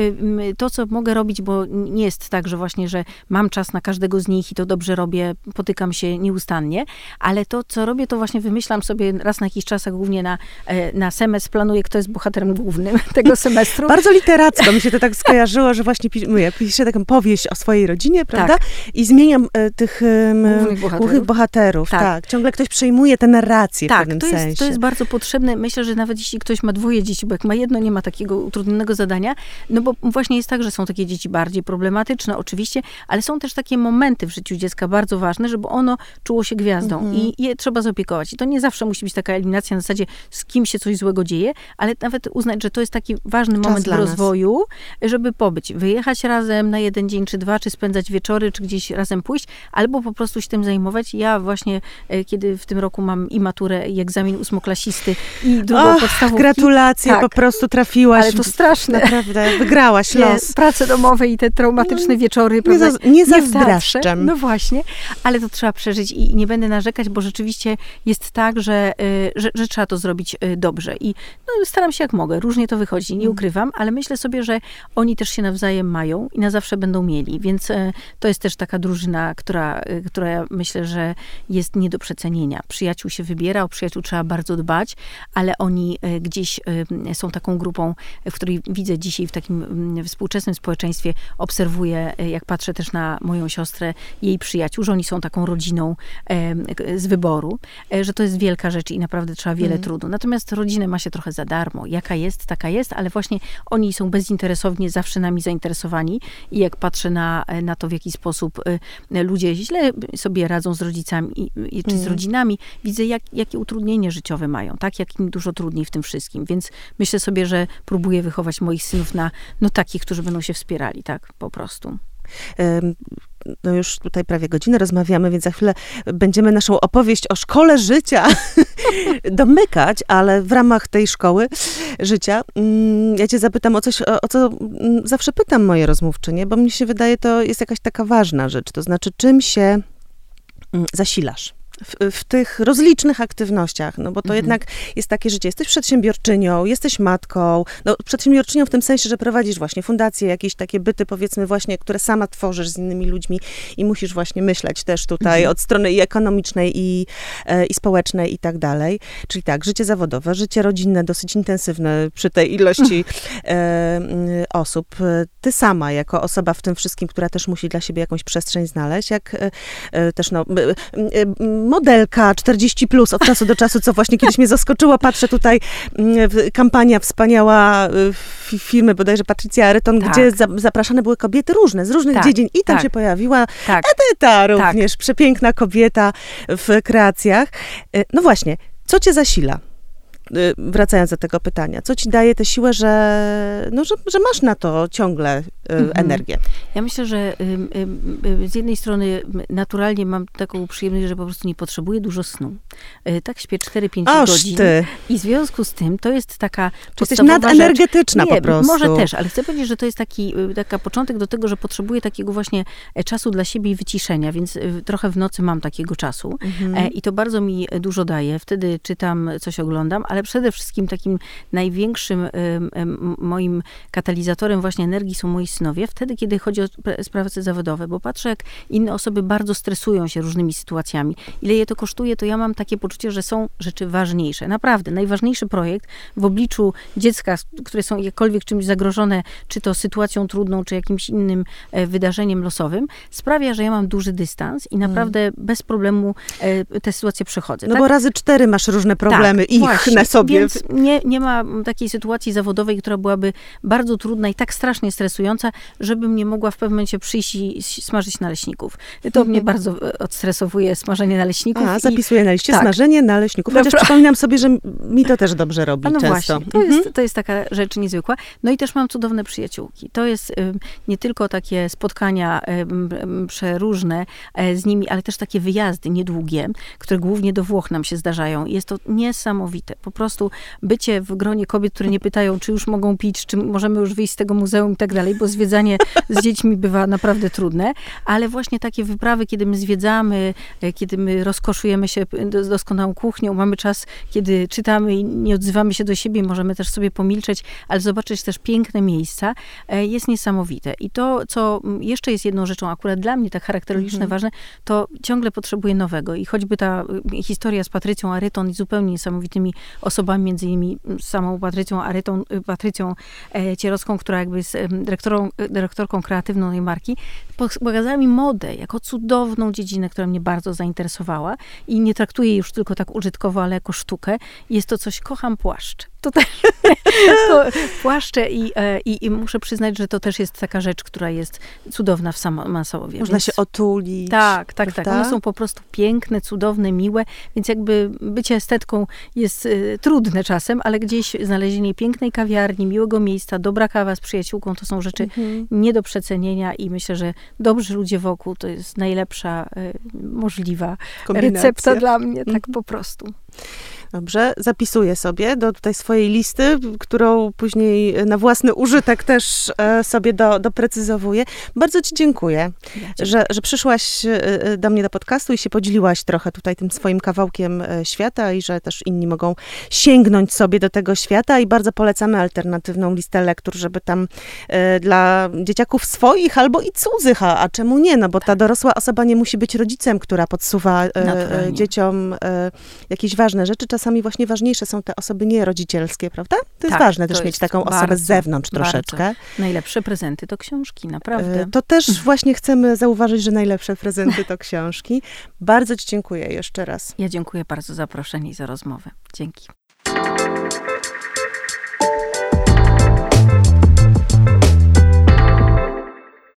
S2: to, co mogę robić, bo nie jest tak, że właśnie, że mam czas na każdego z nich i to dobrze robię, potykam się nieustannie, ale to, co robię, to właśnie wymyślam sobie raz na jakiś czas, a głównie na, e, na semestr, planuję, kto jest bohaterem głównym tego semestru.
S1: Bardzo literacko mi się to tak skojarzyło, że właśnie ja piszę taką powieść o swojej rodzinie, prawda? Tak. I zmieniam e, tych
S2: głównych bohaterów.
S1: bohaterów. Tak. tak. Ciągle ktoś przejmuje tę narrację
S2: tak,
S1: w pewnym
S2: to jest,
S1: sensie.
S2: to jest bardzo potrzebne. Myślę, że nawet jeśli ktoś ma dwoje dzieci, bo jak ma jedno, nie ma takiego utrudnionego zadania, no bo właśnie jest tak, że są takie dzieci bardziej problematyczne, oczywiście, ale są też takie momenty w życiu dziecka bardzo ważne, żeby ono czuło się gwiazdą
S1: Mhm.
S2: i je trzeba zaopiekować. I to nie zawsze musi być taka eliminacja na zasadzie, z kim się coś złego dzieje, ale nawet uznać, że to jest taki ważny
S1: Czas
S2: moment rozwoju, żeby pobyć, wyjechać razem na jeden dzień czy dwa, czy spędzać wieczory, czy gdzieś razem pójść, albo po prostu się tym zajmować. Ja właśnie, e, kiedy w tym roku mam i maturę, i egzamin ósmoklasisty, i drugą
S1: Och,
S2: podstawówki.
S1: Gratulacje,
S2: Tak.
S1: po prostu trafiłaś.
S2: Ale to straszne.
S1: Naprawdę, wygrałaś
S2: Nie,
S1: los.
S2: prace domowe i te traumatyczne wieczory,
S1: Nie, za, nie zazdroszczę.
S2: No właśnie, ale to trzeba przeżyć i nie będę narzekać, bo rzeczywiście jest tak, że, y, że, że trzeba to zrobić y, dobrze. I no, staram się jak mogę, różnie to wychodzi, nie
S1: Mm.
S2: ukrywam, ale myślę sobie, że oni też się nawzajem mają i na zawsze będą mieli, więc y, to jest też taka drużyna, która, która myślę, że jest nie do przecenienia. Przyjaciół się wybiera, o przyjaciół trzeba bardzo dbać, ale oni y, gdzieś y, są taką grupą, w której widzę dzisiaj w takim mm, współczesnym społeczeństwie, obserwuję, y, jak patrzę też na moją siostrę, jej przyjaciół, że oni są taką rodziną z wyboru, e, że to jest wielka rzecz i naprawdę trzeba wiele
S1: Mm.
S2: trudu. Natomiast rodzinę ma się trochę za darmo. Jaka jest, taka jest, ale właśnie oni są bezinteresownie zawsze nami zainteresowani i jak patrzę na, na to, w jaki sposób ludzie źle sobie radzą z rodzicami czy z
S1: Mm.
S2: rodzinami, widzę, jak, jakie utrudnienie życiowe mają, tak? Jak im dużo trudniej w tym wszystkim. Więc myślę sobie, że próbuję wychować moich synów na no, takich, którzy będą się wspierali, tak? Po prostu.
S1: No już tutaj prawie godzinę rozmawiamy, więc za chwilę będziemy naszą opowieść o szkole życia domykać, ale w ramach tej szkoły życia mm, ja cię zapytam o coś, o, o co mm, zawsze pytam moje rozmówczynie, bo mi się wydaje, to jest jakaś taka ważna rzecz, to znaczy czym się mm, zasilasz? W, w tych rozlicznych aktywnościach, no bo to
S2: Mhm.
S1: jednak jest takie życie. Jesteś przedsiębiorczynią, jesteś matką, no przedsiębiorczynią w tym sensie, że prowadzisz właśnie fundacje, jakieś takie byty, powiedzmy właśnie, które sama tworzysz z innymi ludźmi i musisz właśnie myśleć też tutaj
S2: Mhm.
S1: od strony i ekonomicznej, i, e, i społecznej i tak dalej. Czyli tak, życie zawodowe, życie rodzinne, dosyć intensywne przy tej ilości e, osób. Ty sama, jako osoba w tym wszystkim, która też musi dla siebie jakąś przestrzeń znaleźć, jak e, też no, modelka 40 plus od czasu do czasu, co właśnie kiedyś mnie zaskoczyło. Patrzę tutaj, mm, w- kampania wspaniała y, firmy, bodajże Patricia Aryton,
S2: Tak.
S1: gdzie za, zapraszane były kobiety różne, z różnych
S2: Tak,
S1: dziedzin i tam
S2: tak.
S1: się pojawiła
S2: Tak.
S1: Edyta również, przepiękna kobieta w kreacjach. Y, No właśnie, co cię zasila? Y, Wracając do tego pytania, co ci daje tę siłę, że, no, że, że masz na to ciągle mhm. energię.
S2: Ja myślę, że z jednej strony naturalnie mam taką przyjemność, że po prostu nie potrzebuję dużo snu. Tak śpię 4-5 godzin. Ty. I w związku z tym to jest taka
S1: Czy jesteś nadenergetyczna
S2: po
S1: prostu.
S2: może też, ale chcę powiedzieć, że to jest taki taka początek do tego, że potrzebuję takiego właśnie czasu dla siebie i wyciszenia, więc trochę w nocy mam takiego czasu mhm. i to bardzo mi dużo daje. Wtedy czytam, coś oglądam, ale przede wszystkim takim największym moim katalizatorem właśnie energii są moi synowie, wtedy, kiedy chodzi o sprawy zawodowe, bo patrzę, jak inne osoby bardzo stresują się różnymi sytuacjami. Ile je to kosztuje, to ja mam takie poczucie, że są rzeczy ważniejsze. Naprawdę, najważniejszy projekt w obliczu dziecka, które są jakkolwiek czymś zagrożone, czy to sytuacją trudną, czy jakimś innym e, wydarzeniem losowym, sprawia, że ja mam duży dystans i hmm. naprawdę hmm. bez problemu e, tę sytuację przechodzę.
S1: No tak? bo razy cztery masz różne problemy tak, ich właśnie, na sobie.
S2: Więc nie, nie ma takiej sytuacji zawodowej, która byłaby bardzo trudna i tak strasznie stresująca, żebym nie mogła w pewnym momencie przyjść i smażyć naleśników. To mnie bardzo e, odstresowuje smażenie naleśników.
S1: A, zapisuję na liście tak. smażenie naleśników. Chociaż Dobra. przypominam sobie, że mi to też dobrze robi no często.
S2: Właśnie, to, mhm. jest, to jest taka rzecz niezwykła. No i też mam cudowne przyjaciółki. To jest y, nie tylko takie spotkania y, przeróżne y, z nimi, ale też takie wyjazdy niedługie, które głównie do Włoch nam się zdarzają. Jest to niesamowite. Po prostu bycie w gronie kobiet, które nie pytają, czy już mogą pić, czy możemy już wyjść z tego muzeum i tak dalej, bo zwiedzanie z dziećmi bywa naprawdę trudne, ale właśnie takie wyprawy, kiedy my zwiedzamy, e, kiedy my rozkoszujemy się doskonałą kuchnią, mamy czas, kiedy czytamy i nie odzywamy się do siebie, możemy też sobie pomilczeć, ale zobaczyć też piękne miejsca, e, jest niesamowite. I to, co jeszcze jest jedną rzeczą, akurat dla mnie tak charakterologiczne mhm. ważne, to ciągle potrzebuję nowego. I choćby ta e, historia z Patrycją Aryton i zupełnie niesamowitymi osobami, między innymi samą Patrycją Aryton, Patrycją Cierowską, która jakby jest dyrektorą, dyrektorką kreatywną tej marki, pokazała mi modę jako cudowną dziedzinę, która mnie bardzo zainteresowała i nie traktuję już tylko tak użytkowo, ale jako sztukę. Jest to coś, kocham płaszcz tutaj to płaszcze i, e, i, i, muszę przyznać, że to też jest taka rzecz, która jest cudowna w Masowie.
S1: Można więc... się otulić.
S2: Tak, tak, prawda? tak. One są po prostu piękne, cudowne, miłe, więc jakby bycie estetką jest y, trudne czasem, ale gdzieś znalezienie pięknej kawiarni, miłego miejsca, dobra kawa z przyjaciółką, to są rzeczy mhm. nie do przecenienia i myślę, że dobrzy ludzie wokół to jest najlepsza y, możliwa Kombinacja. recepta dla mnie, tak mhm. po prostu.
S1: Dobrze, zapisuję sobie do tutaj swojej listy, którą później na własny użytek też e, sobie do, doprecyzowuję. Bardzo Ci dziękuję, ja że, że przyszłaś e, e, do mnie do podcastu i się podzieliłaś trochę tutaj tym swoim kawałkiem świata i że też inni mogą sięgnąć sobie do tego świata. I bardzo polecamy alternatywną listę lektur, żeby tam dla dzieciaków swoich albo i cudzych, a, a czemu nie, no bo ta dorosła osoba nie musi być rodzicem, która podsuwa dzieciom jakieś ważne rzeczy, czasami właśnie ważniejsze są te osoby nierodzicielskie, prawda? To jest tak, ważne to też mieć taką osobę z zewnątrz bardzo. troszeczkę.
S2: Najlepsze prezenty to książki, naprawdę. E,
S1: to też właśnie chcemy zauważyć, że najlepsze prezenty to książki. Bardzo Ci dziękuję jeszcze raz.
S2: Ja dziękuję bardzo za zaproszenie i za rozmowę. Dzięki.